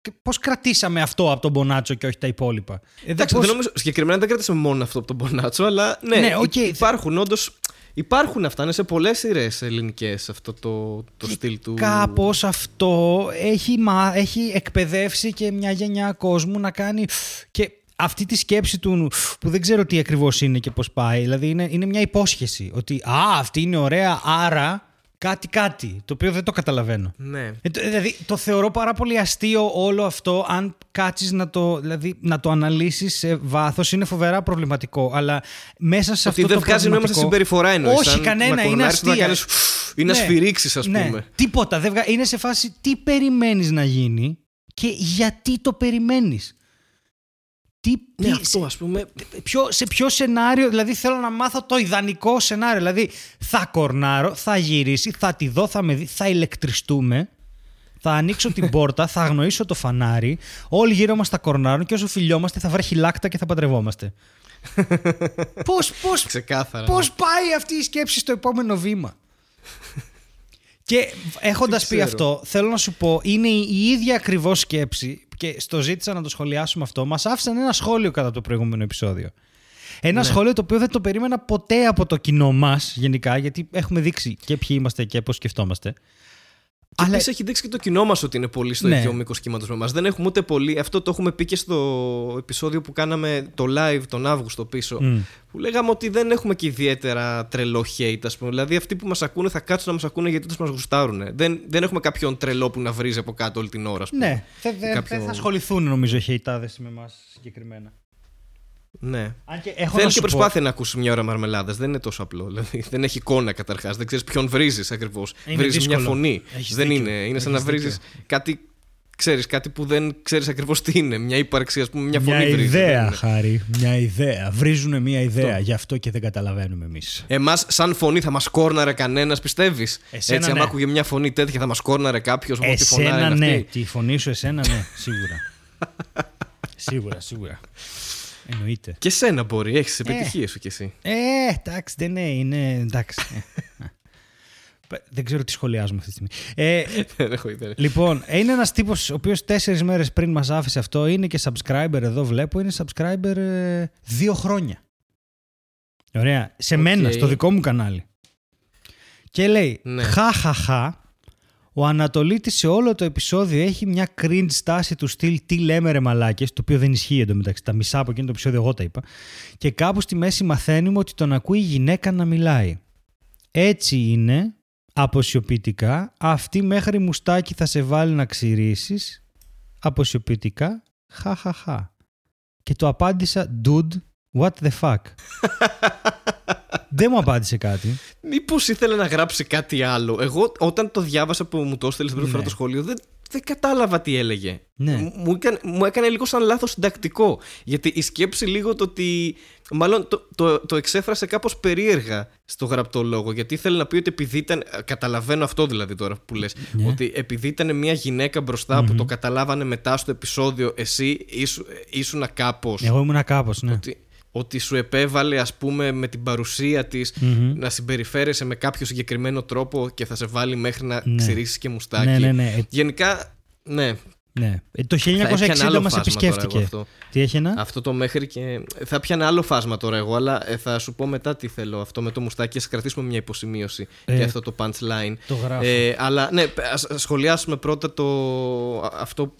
κα- πώς κρατήσαμε αυτό από τον Μπονάτσο και όχι τα υπόλοιπα; Ε, Εντάξει, πώς- δεν νομίζω, συγκεκριμένα δεν κρατήσαμε μόνο αυτό από τον Μπονάτσο, αλλά ναι, Ναι, οκ. υ- υπάρχουν όντως. Υπάρχουν αυτά, είναι σε πολλές σειρές ελληνικές αυτό το, το στυλ του. Κάπως αυτό έχει, μα, έχει εκπαιδεύσει και μια γενιά κόσμου να κάνει και αυτή τη σκέψη του που δεν ξέρω τι ακριβώς είναι και πώς πάει. Δηλαδή είναι, είναι μια υπόσχεση ότι α, αυτή είναι ωραία, άρα κάτι κάτι, το οποίο δεν το καταλαβαίνω. Ναι. Ε, το- δηλαδή το θεωρώ πάρα πολύ αστείο όλο αυτό αν κάτσεις να το, δηλαδή, να το αναλύσεις σε βάθος είναι φοβερά προβληματικό αλλά μέσα σε Ότι αυτό δεν το βγάζει νόημα στη προβληματικό- συμπεριφορά εννοείς. Όχι κανένα, είναι αστεία. Να κάνεις, ή να Ναι. σφυρίξει, ας Ναι, πούμε. τίποτα. Δεν βγα... Είναι σε φάση τι περιμένεις να γίνει και γιατί το περιμένεις. Τι, Ναι, τι- αυτό ας πούμε. ποιο, σε ποιο σενάριο, δηλαδή θέλω να μάθω το ιδανικό σενάριο. Δηλαδή θα κορνάρω, θα γυρίσει, θα τη δω, θα με δει, θα ηλεκτριστούμε. Θα ανοίξω την πόρτα, θα αγνοήσω το φανάρι. Όλοι γύρω μας θα κορνάρουν και όσο φιλιόμαστε θα βρέχει λάκτα και θα παντρευόμαστε. πώς, πώς, Ξεκάθαρα. πώς πάει αυτή η σκέψη στο επόμενο βήμα; και έχοντας πει ξέρω. αυτό, θέλω να σου πω, είναι η η ίδια ακριβώς σκέψη και στο ζήτησα να το σχολιάσουμε αυτό. Μας άφησαν ένα σχόλιο κατά το προηγούμενο επεισόδιο. Ένα σχόλιο το οποίο δεν το περίμενα ποτέ από το κοινό μας γενικά, γιατί έχουμε δείξει και ποιοι είμαστε και πώς σκεφτόμαστε. Και Αλλά- επίσης έχει δείξει και το κοινό μας ότι είναι πολύ στο Ναι. ίδιο μήκος κύματος με εμάς. Δεν έχουμε ούτε πολύ. Αυτό το έχουμε πει και στο επεισόδιο που κάναμε το live τον Αύγουστο πίσω. Μμ. Που λέγαμε ότι δεν έχουμε και ιδιαίτερα τρελό hate, ας πούμε. Δηλαδή αυτοί που μας ακούνε θα κάτσουν να μας ακούνε γιατί τους μας γουστάρουν. Δεν, δεν έχουμε κάποιον τρελό που να βρίζει από κάτω όλη την ώρα, ας πούμε. Ναι, δεν δεν- Κάποιο- δεν θα ασχοληθούν νομίζω οι χεϊτάδες με εμάς συγκεκριμένα. Ναι. Αν και έχω Θέλει να και σου πω- προσπάθεια να ακούσει μια ώρα μαρμελάδα. Δεν είναι τόσο απλό. Δηλαδή, δεν έχει εικόνα καταρχάς. Δεν ξέρεις ποιον βρίζεις ακριβώς. Είναι Βρίζεις μια δύσκολο. φωνή. Έχεις δεν δίκιο. είναι. Είναι σαν Έχεις να βρίζεις δίκιο. κάτι. Ξέρεις, κάτι που δεν ξέρεις ακριβώς τι είναι. Μια ύπαρξη, ας πούμε, μια φωνή Μια βρίζει. ιδέα, Χάρη. Μια ιδέα. Βρίζουν μια ιδέα. Γι' αυτό και δεν καταλαβαίνουμε εμείς. Εμάς, σαν φωνή, θα μας κόρναρε κανένας, πιστεύεις; Εσένα, Έτσι, ναι. άμα άκουγε μια φωνή τέτοια, θα μας κόρναρε κάποιος. Ό,τι φωνά Εσένα είναι ναι. αυτή. Τη φωνή σου, εσένα ναι. Σίγουρα. σίγουρα, σίγουρα. Εννοείται. Και σένα μπορεί, έχεις τι Ε. επιτυχίες σου κι εσύ. Ε, εντάξει, δεν είναι, είναι εντάξει. Ε. δεν ξέρω τι σχολιάζουμε αυτή τη στιγμή. Ε, Δεν έχω ιδέα. λοιπόν, είναι ένας τύπος ο οποίος τέσσερις μέρες πριν μας άφησε αυτό. Είναι και subscriber εδώ, βλέπω. Είναι subscriber ε, δύο χρόνια. Ωραία. Σε Οκ. μένα, στο δικό μου κανάλι. Και λέει, Ναι. χαχαχα, ο Ανατολίτης σε όλο το επεισόδιο έχει μια cringe στάση του στυλ τι λέμε ρε μαλάκες, το οποίο δεν ισχύει εντωμεταξύ. Τα μισά από εκείνο το επεισόδιο εγώ τα είπα. Και κάπου στη μέση μαθαίνουμε ότι τον ακούει η γυναίκα να μιλάει. Έτσι είναι, αποσιωπητικά, αυτή μέχρι μουστάκι θα σε βάλει να ξυρίσεις, αποσιωπητικά, χαχαχα. Και το απάντησα, dude, what the fuck; δεν μου απάντησε κάτι. Μήπως ήθελε να γράψει κάτι άλλο. Εγώ, όταν το διάβασα που μου το έστειλες την πρώτη φορά Ναι. το σχολείο, δεν, δεν κατάλαβα τι έλεγε. Ναι. Μου, μου έκανε, μου έκανε λίγο σαν λάθος συντακτικό. Γιατί η σκέψη λίγο το ότι. Μάλλον το, το, το εξέφρασε κάπως περίεργα στο γραπτό λόγο. Γιατί ήθελε να πει ότι επειδή ήταν. Καταλαβαίνω αυτό δηλαδή τώρα που λες Ναι. Ότι επειδή ήταν μια γυναίκα μπροστά που το καταλάβανε μετά στο επεισόδιο, εσύ ήσου, ήσουν κάπως. Εγώ ήμουν κάπως, ναι. Ότι, ότι σου επέβαλε ας πούμε με την παρουσία της Μμμ. να συμπεριφέρεσαι με κάποιο συγκεκριμένο τρόπο και θα σε βάλει μέχρι να Ναι. ξυρίσεις και μουστάκι. Ναι, ναι, ναι. Ε, Γενικά, ναι. ναι. Ε, το Θα έπιανε 1960 άλλο μας φάσμα επισκέφτηκε. τώρα εγώ αυτό. Τι έχει ένα; Αυτό το μέχρι και. Θα πιάνε άλλο φάσμα τώρα εγώ, αλλά ε, θα σου πω μετά τι θέλω. Αυτό με το μουστάκι, ας κρατήσουμε μια υποσημείωση Ε, για αυτό το punchline. Το γράφω. Ε, αλλά ναι, ας ας σχολιάσουμε πρώτα το, α- αυτό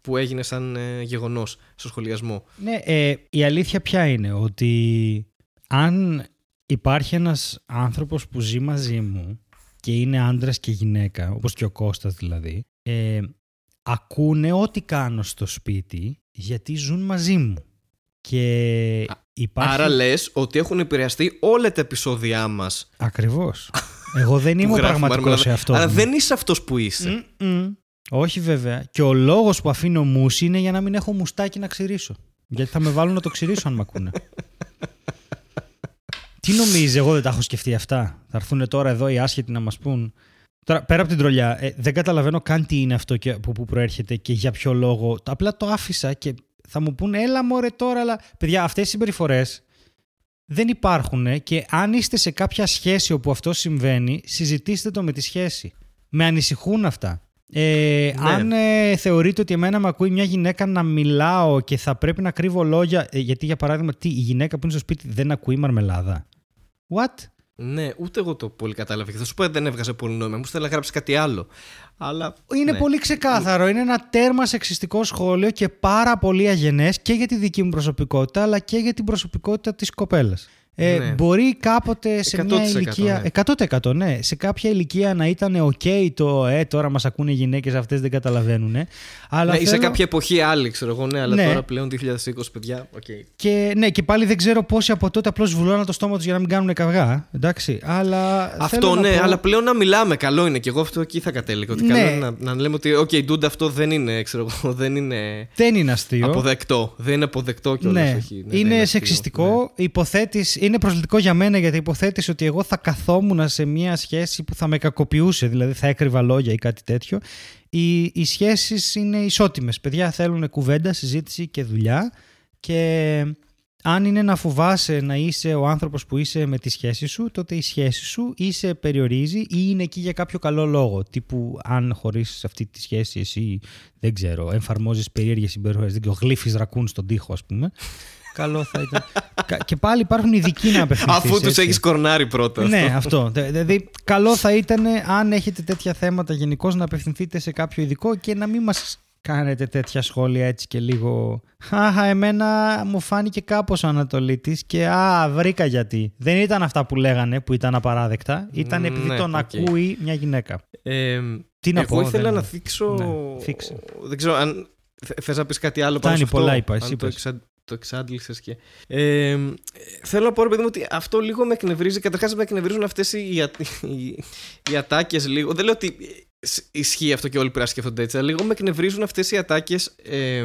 που έγινε σαν ε, γεγονός στο σχολιασμό. Ναι, ε, η αλήθεια ποια είναι, ότι αν υπάρχει ένας άνθρωπος που ζει μαζί μου και είναι άντρας και γυναίκα, όπως και ο Κώστας δηλαδή, ε, ακούνε ό,τι κάνω στο σπίτι γιατί ζουν μαζί μου. Και υπάρχει... Άρα λες ότι έχουν επηρεαστεί όλα τα επεισόδια μας Ακριβώς. Εγώ δεν που είμαι ο γράφουμε πραγματικός Μαρμελάδα. εαυτός Αλλά μου. δεν είσαι αυτός που είσαι. Μμμ. Όχι βέβαια. Και ο λόγος που αφήνω μουσι είναι για να μην έχω μουστάκι να ξυρίσω. Γιατί θα με βάλουν να το ξυρίσω αν με ακούνε. Τι νομίζει, εγώ δεν τα έχω σκεφτεί αυτά. Θα έρθουν τώρα εδώ οι άσχετοι να μας πούν Τώρα, πέρα από την τρολιά, ε, δεν καταλαβαίνω καν τι είναι αυτό και από πού προέρχεται και για ποιο λόγο. Απλά το άφησα και θα μου πούνε, έλα μωρέ τώρα, αλλά. Παιδιά, αυτές οι συμπεριφορές δεν υπάρχουν και αν είστε σε κάποια σχέση όπου αυτό συμβαίνει, συζητήστε το με τη σχέση. Με ανησυχούν αυτά. Ε, Ναι. Αν ε, θεωρείτε ότι εμένα με ακούει μια γυναίκα να μιλάω και θα πρέπει να κρύβω λόγια. ε, γιατί για παράδειγμα, τι, η γυναίκα που είναι στο σπίτι δεν ακούει μαρμελάδα; What? Ναι, ούτε εγώ το πολύ κατάλαβα. Και θα σου πω ότι δεν έβγαζε πολύ νόημα. Μου ήθελα να γράψει κάτι άλλο. Αλλά. Είναι ναι. πολύ ξεκάθαρο. Είναι ένα τέρμα σεξιστικό σχόλιο και πάρα πολύ αγενές και για τη δική μου προσωπικότητα αλλά και για την προσωπικότητα της κοπέλας. Ε, Ναι. Μπορεί κάποτε σε μια 100% ηλικία. ναι. 100% ναι. Σε κάποια ηλικία να ήταν OK το ε, τώρα μας ακούνε οι γυναίκες αυτές δεν καταλαβαίνουν. Αλλά Ναι, ή σε θέλω- κάποια εποχή άλλη, ξέρω εγώ, ναι, αλλά Ναι. τώρα πλέον 2020, παιδιά. οκ. Και, ναι, και πάλι δεν ξέρω πόσοι από τότε απλώς βουλώναν το στόμα τους για να μην κάνουν καυγά. Εντάξει. Αλλά. θέλω Αυτό να ναι, πω- αλλά πλέον να μιλάμε, καλό είναι. Και εγώ αυτό εκεί θα κατέληγα. Ότι Ναι. καλό είναι να, να λέμε ότι, OK, ντούντα, αυτό δεν είναι, ξέρω εγώ, δεν είναι Δεν είναι αστείο. αποδεκτό. Δεν είναι αποδεκτό κιόλας. Ναι, όχι, ναι, δεν είναι αστείο, σεξιστικό. Υποθέτεις, είναι προσλητικό για μένα γιατί υποθέτεις ότι εγώ θα καθόμουν σε μια σχέση που θα με κακοποιούσε, δηλαδή θα έκρυβα λόγια ή κάτι τέτοιο. Οι, οι σχέσεις είναι ισότιμες. Παιδιά θέλουν κουβέντα, συζήτηση και δουλειά και αν είναι να φοβάσαι να είσαι ο άνθρωπος που είσαι με τη σχέση σου, τότε η σχέση σου ή σε περιορίζει ή είναι εκεί για κάποιο καλό λόγο. Τύπου αν χωρίς αυτή τη σχέση εσύ, δεν ξέρω, εφαρμόζεις περίεργες συμπεριφορές, δεν ξέρω, γλύφεις ρακούν στον τοίχο ας πούμε. Καλό θα ήταν. Κα- και πάλι υπάρχουν ειδικοί να απευθυνθείς. Αφού τους έτσι. έχεις κορνάρει πρώτα. Ναι, αυτό. αυτό. Δε- Δηλαδή, καλό θα ήταν αν έχετε τέτοια θέματα γενικώς να απευθυνθείτε σε κάποιο ειδικό και να μην μας κάνετε τέτοια σχόλια έτσι και λίγο. Χαχα, εμένα μου φάνηκε κάπως ο Ανατολίτη και α, βρήκα γιατί. Δεν ήταν αυτά που λέγανε που ήταν απαράδεκτα. Ήταν επειδή Ναι, τον οκ. ακούει μια γυναίκα. Ε, Τι να εγώ πω, ήθελα δεν- να θίξω. Ναι, θίξε. Δεν ξέρω αν. Θε να πεις κάτι άλλο πάνω Φτάνει, σε αυτό. πολλά είπα, αν εσύ το, πες. εξα... το εξάντλησες και. Ε, θέλω να πω, ρε παιδί μου, ότι αυτό λίγο με εκνευρίζει. Καταρχάς, με εκνευρίζουν αυτές οι, α... οι... οι ατάκες λίγο. Δεν λέω ότι ε, ισχύει αυτό και όλοι πρέπει να σκέφτονται έτσι, αλλά λίγο με εκνευρίζουν αυτές οι ατάκες ε,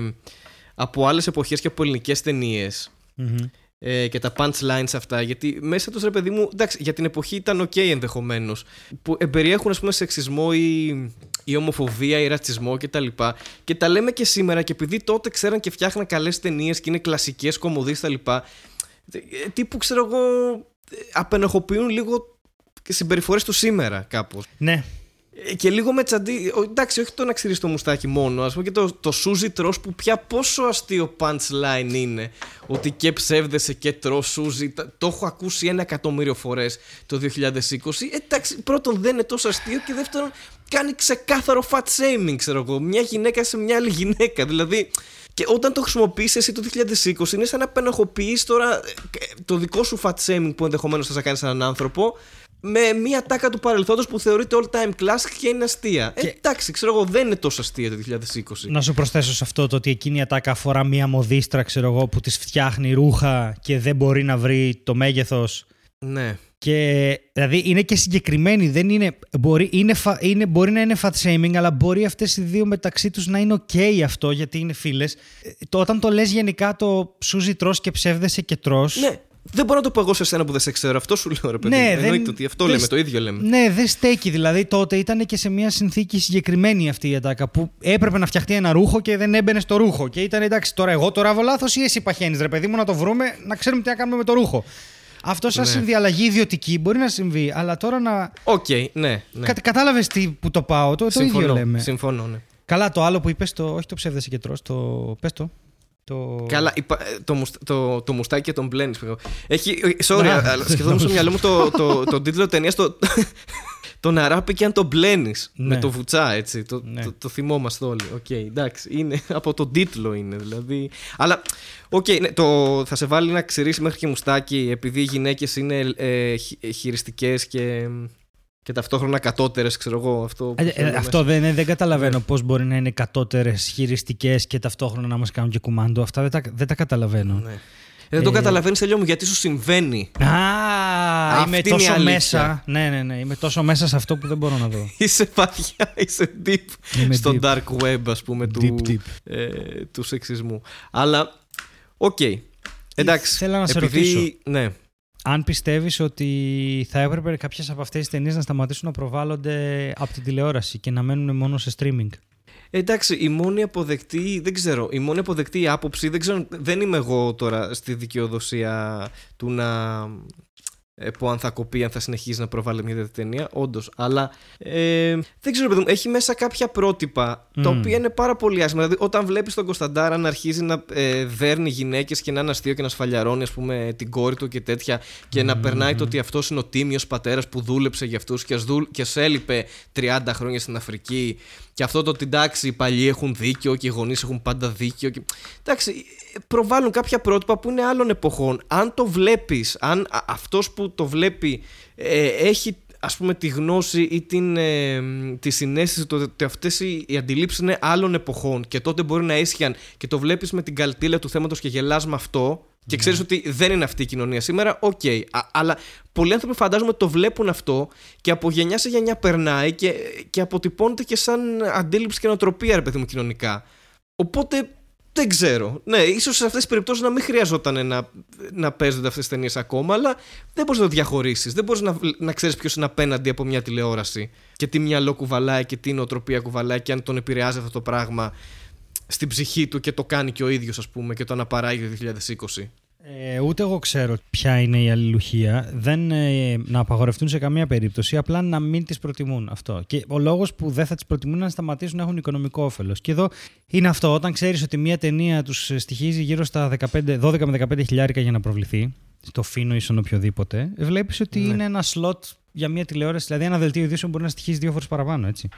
από άλλες εποχές και από ελληνικές ταινίες Μμμ. ε, και τα punchlines αυτά. Γιατί μέσα τους ρε παιδί μου, εντάξει, για την εποχή ήταν ok ενδεχομένως. Που εμπεριέχουν, ας πούμε, σεξισμό ή, ή ομοφοβία ή ρατσισμό κτλ. Και, τα λοιπά. και τα λέμε και σήμερα και επειδή τότε ξέραν και φτιάχναν καλές ταινίες και είναι κλασικές κομμωδίες κτλ. ε, Τύπου ξέρω εγώ, ε, απενοχοποιούν λίγο και συμπεριφορές του σήμερα κάπως. Ναι. Ε, Και λίγο με τσαντί. ο- Εντάξει, όχι το να ξυρίσει το μουστάκι μόνο. Α πούμε και το, το σούζι τρως που πια πόσο αστείο punchline είναι. Ότι και ψεύδεσαι και τρώ σούζι. Τα- Το έχω ακούσει ένα εκατομμύριο φορές το 2020. Εντάξει, πρώτον δεν είναι τόσο αστείο και δεύτερον κάνει ξεκάθαρο fat shaming, ξέρω εγώ. Μια γυναίκα σε μια άλλη γυναίκα. Δηλαδή. Και όταν το χρησιμοποιήσει εσύ το 2020, είναι σαν να πενοχοποιείς τώρα ε, το δικό σου fat shaming που ενδεχομένως θα σε κάνει έναν άνθρωπο με μια τάκα του παρελθόντος που θεωρείται all time classic και είναι αστεία. Ε, εντάξει, ξέρω εγώ, δεν είναι τόσο αστεία το 2020. Να σου προσθέσω σε αυτό το ότι εκείνη η ατάκα αφορά μία μοδίστρα, ξέρω εγώ, που της φτιάχνει ρούχα και δεν μπορεί να βρει το μέγεθος. Ναι. Και δηλαδή είναι και συγκεκριμένη. Δεν είναι, μπορεί, είναι, φα- είναι, μπορεί να είναι fat shaming, αλλά μπορεί αυτές οι δύο μεταξύ τους να είναι OK αυτό γιατί είναι φίλες. Όταν το λες γενικά το σούζι τρως και ψεύδεσαι και τρως. Ναι. Δεν μπορώ να το πω εγώ σε σένα που δεν σε ξέρω. Αυτό σου λέω, ρε παιδί. Ναι, μου. δεν- Εννοείται ότι αυτό δεν- λέμε, το ίδιο λέμε. Ναι, δεν στέκει. Δηλαδή τότε ήταν και σε μια συνθήκη συγκεκριμένη αυτή η ατάκα που έπρεπε να φτιαχτεί ένα ρούχο και δεν έμπαινε στο ρούχο. Και ήταν εντάξει, τώρα εγώ τώρα λάθος ή εσύ παχαίνεις, ρε παιδί μου, να το βρούμε, να ξέρουμε τι να κάνουμε με το ρούχο. Αυτό σαν Ναι. συνδιαλλαγή ιδιωτική μπορεί να συμβεί, αλλά τώρα να. Οκ, ναι. ναι. Κα, Κατάλαβες πού το πάω, το, το ίδιο Συμφωνώ, λέμε. συμφωνώ, ναι. Καλά, το άλλο που είπες, το, όχι το ψεύδεσαι και τρως, το. Πες το. Το... Καλά, είπα, ε, το, μουσ- το, το μουστάκι και τον πλένεις. Sorry, Να. αλλά σκεφτόμουν στο μυαλό μου το, το, το τίτλο ταινίας. Το, τον Αράπη κι αν τον πλένεις. Ναι. Με το Βουτσά, έτσι. Το, Ναι. το, το θυμόμαστε όλοι. Οκ, εντάξει. Είναι, από τον τίτλο είναι, δηλαδή. Αλλά, οκ, ναι, το, θα σε βάλει να ξυρίσει μέχρι και μουστάκι επειδή οι γυναίκες είναι ε, χειριστικές και, και ταυτόχρονα κατώτερες, ξέρω εγώ. Αυτό, που Ε, ε, θέλω αυτό δεν, δεν καταλαβαίνω πώς μπορεί να είναι κατώτερες χειριστικές και ταυτόχρονα να μας κάνουν και κουμάντο. Αυτά δεν τα, δεν τα καταλαβαίνω. μέσα. Ναι. Ε, δεν το Ε, καταλαβαίνεις, Ελιό μου, γιατί σου συμβαίνει. Α, Αυτή είμαι είναι η τόσο αλήθεια. μέσα. Ναι, ναι, ναι. Είμαι τόσο μέσα σε αυτό που δεν μπορώ να δω. Είσαι βαθιά, είσαι deep Είμαι στο deep. dark web, ας πούμε, του, Deep, deep. Ε, του σεξισμού. Αλλά, οκ. Εντάξει. Ήθελα να σε επειδή, ρωτήσω. Ναι. αν πιστεύεις ότι θα έπρεπε κάποιες από αυτές τις ταινίες να σταματήσουν να προβάλλονται από την τηλεόραση και να μένουν μόνο σε streaming; Εντάξει, η μόνη αποδεκτή, δεν ξέρω, η μόνη αποδεκτή άποψη, δεν ξέρω, δεν είμαι εγώ τώρα στη δικαιοδοσία του να ε, πω αν θα κοπεί, αν θα συνεχίσει να προβάλλει μια τέτοια ταινία. Όντως. Αλλά ε, δεν ξέρω, παιδί μου, έχει μέσα κάποια πρότυπα τα οποία είναι πάρα πολύ άσχημα. Δηλαδή, όταν βλέπεις τον Κωνσταντάρα να αρχίζει να ε, δέρνει γυναίκες και να είναι αστείο και να σφαλιαρώνει, ας πούμε, την κόρη του και τέτοια, και να περνάει το ότι αυτός είναι ο τίμιος πατέρας που δούλεψε για αυτούς και, και σε έλειπε 30 χρόνια στην Αφρική. Και αυτό το ότι εντάξει, οι παλιοί έχουν δίκιο και οι γονείς έχουν πάντα δίκιο. Και... Εντάξει, προβάλλουν κάποια πρότυπα που είναι άλλων εποχών. Αν το βλέπεις, αν αυτός που το βλέπει ε, έχει ας πούμε τη γνώση ή την, ε, τη συναίσθηση ότι αυτές οι, οι αντιλήψεις είναι άλλων εποχών και τότε μπορεί να ίσχυαν και το βλέπεις με την καλτίλα του θέματος και γελάς με αυτό και ξέρεις ναι. ότι δεν είναι αυτή η κοινωνία σήμερα, οκ. Okay. Αλλά πολλοί άνθρωποι φαντάζομαι ότι το βλέπουν αυτό και από γενιά σε γενιά περνάει και, και αποτυπώνεται και σαν αντίληψη και νοοτροπία, ρε παιδί μου, κοινωνικά. Οπότε δεν ξέρω. Ναι, ίσως σε αυτές τις περιπτώσεις να μην χρειαζόταν να, να παίζονται αυτές τις ταινίες ακόμα, αλλά δεν μπορείς να το διαχωρίσεις. Δεν μπορείς να, να ξέρεις ποιος είναι απέναντι από μια τηλεόραση και τι μυαλό κουβαλάει και τι νοοτροπία κουβαλάει και αν τον επηρεάζει αυτό το πράγμα στην ψυχή του και το κάνει και ο ίδιος ας πούμε και το αναπαράγει το 2020. Ε, ούτε εγώ ξέρω ποια είναι η αλληλουχία. Δεν ε, να απαγορευτούν σε καμία περίπτωση, απλά να μην τις προτιμούν αυτό. Και ο λόγος που δεν θα τις προτιμούν είναι να σταματήσουν να έχουν οικονομικό όφελος. Και εδώ είναι αυτό. Όταν ξέρεις ότι μία ταινία τους στοιχίζει γύρω στα 15, 12 με 15 χιλιάρικα για να προβληθεί, στο φίνο ή στον οποιοδήποτε, βλέπεις ότι ναι. είναι ένα σλότ για μία τηλεόραση. Δηλαδή, ένα δελτίο ειδήσεων μπορεί να στοιχίζει δύο φορές παραπάνω, έτσι.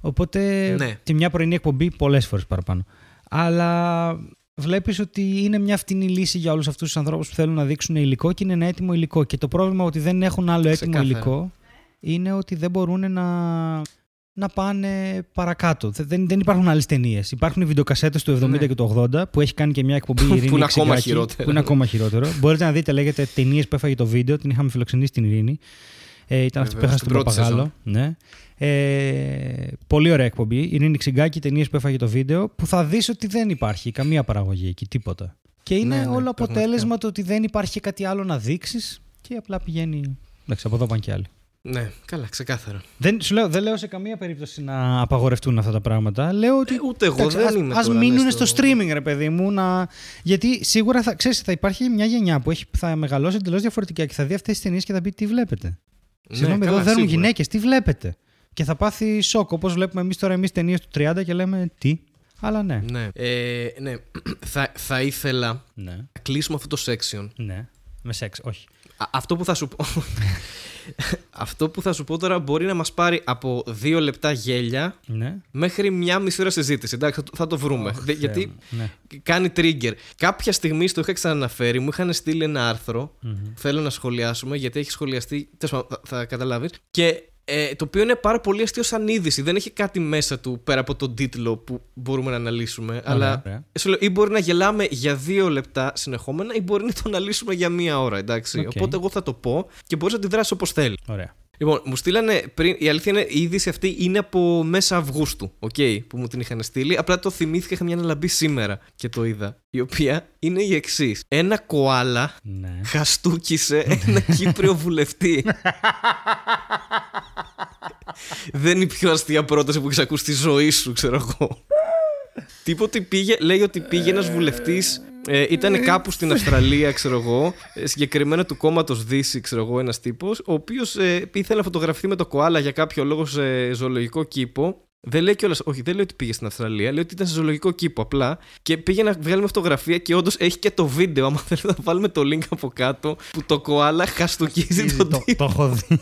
Οπότε ναι. τη μια πρωινή εκπομπή πολλές φορές παραπάνω. Αλλά βλέπεις ότι είναι μια φτηνή λύση για όλους αυτούς τους ανθρώπους που θέλουν να δείξουν υλικό και είναι ένα έτοιμο υλικό. Και το πρόβλημα ότι δεν έχουν άλλο έτοιμο υλικό είναι ότι δεν μπορούν να, να πάνε παρακάτω. Δεν, δεν υπάρχουν άλλες ταινίες. Υπάρχουν οι βιντεοκασέτες του 70 ναι. και του 80 που έχει κάνει και μια εκπομπή Ειρήνη. που είναι ακόμα χειρότερο. Που είναι ακόμα χειρότερο. Μπορείτε να δείτε, λέγεται ταινίες που έφαγε το βίντεο. Την είχαμε φιλοξενήσει στην Ειρήνη. Ε, ήταν αυτή που έχασε τον Παπαγάλο. Ναι. Ε, πολύ ωραία εκπομπή. Είναι Ειρήνη Ξυγκάκη, ταινίες που έφαγε το βίντεο, που θα δεις ότι δεν υπάρχει καμία παραγωγή εκεί, τίποτα. Και είναι ναι, ναι, όλο αποτέλεσμα το ότι δεν υπάρχει κάτι άλλο να δείξεις και απλά πηγαίνει. Εντάξει, από εδώ πάνε και άλλοι. Ναι, καλά, ξεκάθαρα. Δεν, σου λέω, δεν λέω σε καμία περίπτωση να απαγορευτούν αυτά τα πράγματα. Λέω ότι. Ε, ούτε εγώ δεν ας, είμαι. Α μείνουν στο... streaming, ρε παιδί μου. Να... Γιατί σίγουρα θα, ξέρεις, θα υπάρχει μια γενιά που έχει, θα μεγαλώσει εντελώς διαφορετικά και θα δει αυτές τις ταινίες και θα πει τι βλέπετε; Ναι, Συγγνώμη, εδώ δέρνουν γυναίκες, τι βλέπετε; Και θα πάθει σοκ. Όπως βλέπουμε εμείς τώρα εμείς ταινίες του 30 και λέμε τι. Αλλά ναι. Ναι. Ε, ναι. θα, θα ήθελα ναι. να κλείσουμε αυτό το section. Ναι. Με σεξ, όχι. αυτό που θα σου πω. αυτό που θα σου πω τώρα μπορεί να μας πάρει από δύο λεπτά γέλια ναι. μέχρι μια μισή ώρα συζήτηση. Εντάξει, θα, το βρούμε. γιατί ναι. κάνει trigger. Κάποια στιγμή στο είχα ξαναναφέρει, μου είχαν στείλει ένα άρθρο. Θέλω να σχολιάσουμε γιατί έχει σχολιαστεί. Θα, θα καταλάβεις. Και ε, το οποίο είναι πάρα πολύ αστείο σαν είδηση. Δεν έχει κάτι μέσα του πέρα από τον τίτλο που μπορούμε να αναλύσουμε. αλλά ωραία. ή μπορεί να γελάμε για δύο λεπτά συνεχόμενα, ή μπορεί να το αναλύσουμε για μία ώρα. Εντάξει. Οπότε εγώ θα το πω και μπορείς να τη δράσεις όπως θέλεις. Ωραία. Λοιπόν, μου στείλανε πριν. Η αλήθεια είναι η είδηση αυτή είναι από μέσα Αυγούστου. Okay, που μου την είχαν στείλει. Απλά το θυμήθηκα, είχα μια αναλαμπή σήμερα και το είδα. Η οποία είναι η εξής. Ένα κοάλα ναι. χαστούκισε ένα Κύπριο βουλευτή. Δεν είναι η πιο αστεία πρόταση που έχεις ακούσει στη ζωή σου, ξέρω εγώ. Τίποτε πήγε, λέει ότι πήγε ένας βουλευτής ε, ήταν κάπου στην Αυστραλία, ξέρω εγώ, ε, συγκεκριμένα του κόμματος Δύση, ξέρω εγώ, ένας τύπος, ο οποίος ε, ήθελε να φωτογραφηθεί με το κοάλα για κάποιο λόγο σε ζωολογικό κήπο. Δεν λέει κιόλας, όχι, δεν λέει ότι πήγε στην Αυστραλία, λέει ότι ήταν σε ζωολογικό κήπο απλά και πήγε να βγάλει φωτογραφία και όντως έχει και το βίντεο. Άμα θέλετε να βάλουμε το link από κάτω που το κοάλα χαστοκίζει τον τύπο. Το έχω δει.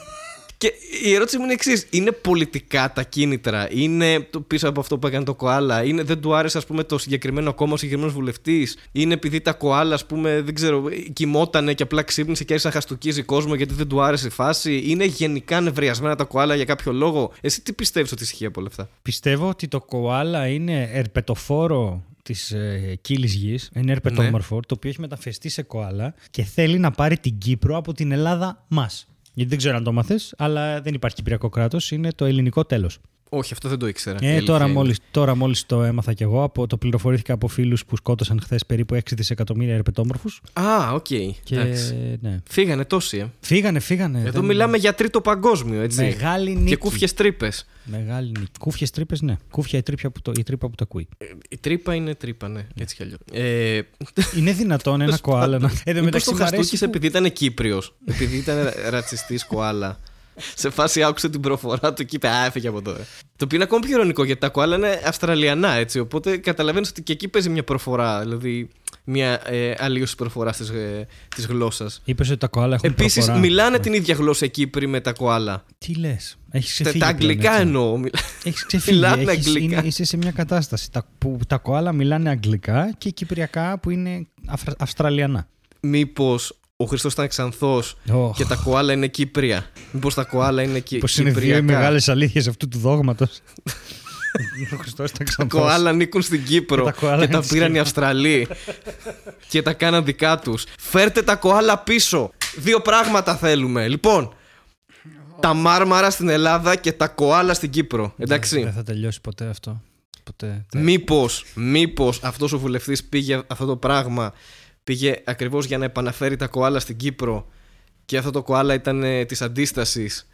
Και η ερώτηση μου είναι εξής: Είναι πολιτικά τα κίνητρα, είναι πίσω από αυτό που έκανε το Κοάλα, είναι, δεν του άρεσε ας πούμε, το συγκεκριμένο κόμμα, ο συγκεκριμένος βουλευτής, είναι επειδή τα Κοάλα, ας πούμε, δεν ξέρω, κοιμότανε και απλά ξύπνησε και άρχισε να χαστοκίζει κόσμο γιατί δεν του άρεσε η φάση, είναι γενικά νευριασμένα τα Κοάλα για κάποιο λόγο; Εσύ τι πιστεύεις ότι ισχύει από όλα αυτά; Πιστεύω ότι το Κοάλα είναι ερπετοφόρο της ε, κοίλης γης, είναι ερπετόμορφο, ναι. το οποίο έχει μεταμφιεστεί σε κοάλα και θέλει να πάρει την Κύπρο από την Ελλάδα μας. Γιατί δεν ξέρω αν το 'μαθες, αλλά δεν υπάρχει Κυπριακό κράτος, είναι το ελληνικό τέλος. Όχι, αυτό δεν το ήξερα. Ε, Η τώρα αλήθεια μόλις, τώρα μόλις το έμαθα κι εγώ, από, το πληροφορήθηκα από φίλους που σκότωσαν χθες περίπου 6 δισεκατομμύρια ερπετόμορφους. είναι. Α, οκ. Και Εντάξει. ναι. Φύγανε τόσοι, ε. Φύγανε, φύγανε. Εδώ Δεν- μιλάμε για τρίτο παγκόσμιο, έτσι. Μεγάλη νίκη. Και κούφιες τρύπες. Μεγάλη νίκη. Κούφιες τρύπες, ναι. Κούφια η τρύπα που το, η τρύπα που το ακούει. Η τρύπα είναι τρύπα, ναι, έτσι κι αλλιώς. Ε, Είναι δυνατόν ένα κοάλα να. Εν τω Μήπως μεταξύ το μου αρέσει χαστούκησε που- επειδή ήταν Κύπριος, επειδή ήταν ρατσιστής κοάλα. Σε φάση άκουσε την προφορά του και είπε Α, έφυγε από τώρα. Το οποίο είναι ακόμη πιο ειρωνικό γιατί τα κοάλα είναι Αυστραλιανά έτσι. Οπότε καταλαβαίνεις ότι και εκεί παίζει μια προφορά. Δηλαδή μια ε, αλλοίωση προφορά τη ε, της γλώσσας. Είπες ότι τα κοάλα έχουν Επίσης, προφορά. μιλάνε την ίδια γλώσσα οι Κύπροι με τα κοάλα. Τι λες; Έχεις Τα, ξεφύγει. τα πλέον, αγγλικά έτσι. εννοώ. Μιλά- Έχεις ξεφύγει. Μιλάνε Έχεις, αγγλικά. είναι- είσαι σε μια κατάσταση τα, που τα κοάλα μιλάνε αγγλικά και κυπριακά που είναι Αφρα- Αυστραλιανά. Μήπως ο Χριστός ήταν Ξανθό Oh. και τα κοάλα είναι Κύπρια. Μήπως τα κοάλα είναι Κι- Πώ είναι δύο Κυπριακά. μεγάλες αλήθειες αυτού του δόγματος. Ο Χριστός ήταν Τα ξανθός. κοάλα ανήκουν στην Κύπρο Και τα κοάλα και είναι τα της πήραν οι Κύπρου. Αυστραλοί και τα κάναν δικά τους. Φέρτε τα κοάλα πίσω. Δύο πράγματα θέλουμε. Λοιπόν, τα μάρμαρα στην Ελλάδα και τα κοάλα στην Κύπρο. Δεν Εντάξει. θα τελειώσει ποτέ αυτό. Ποτέ. Μήπως, μήπως αυτός ο βουλευτής πήγε αυτό το πράγμα πήγε ακριβώς για να επαναφέρει τα κοάλα στην Κύπρο και αυτό το κοάλα ήταν ε, της αντίστασης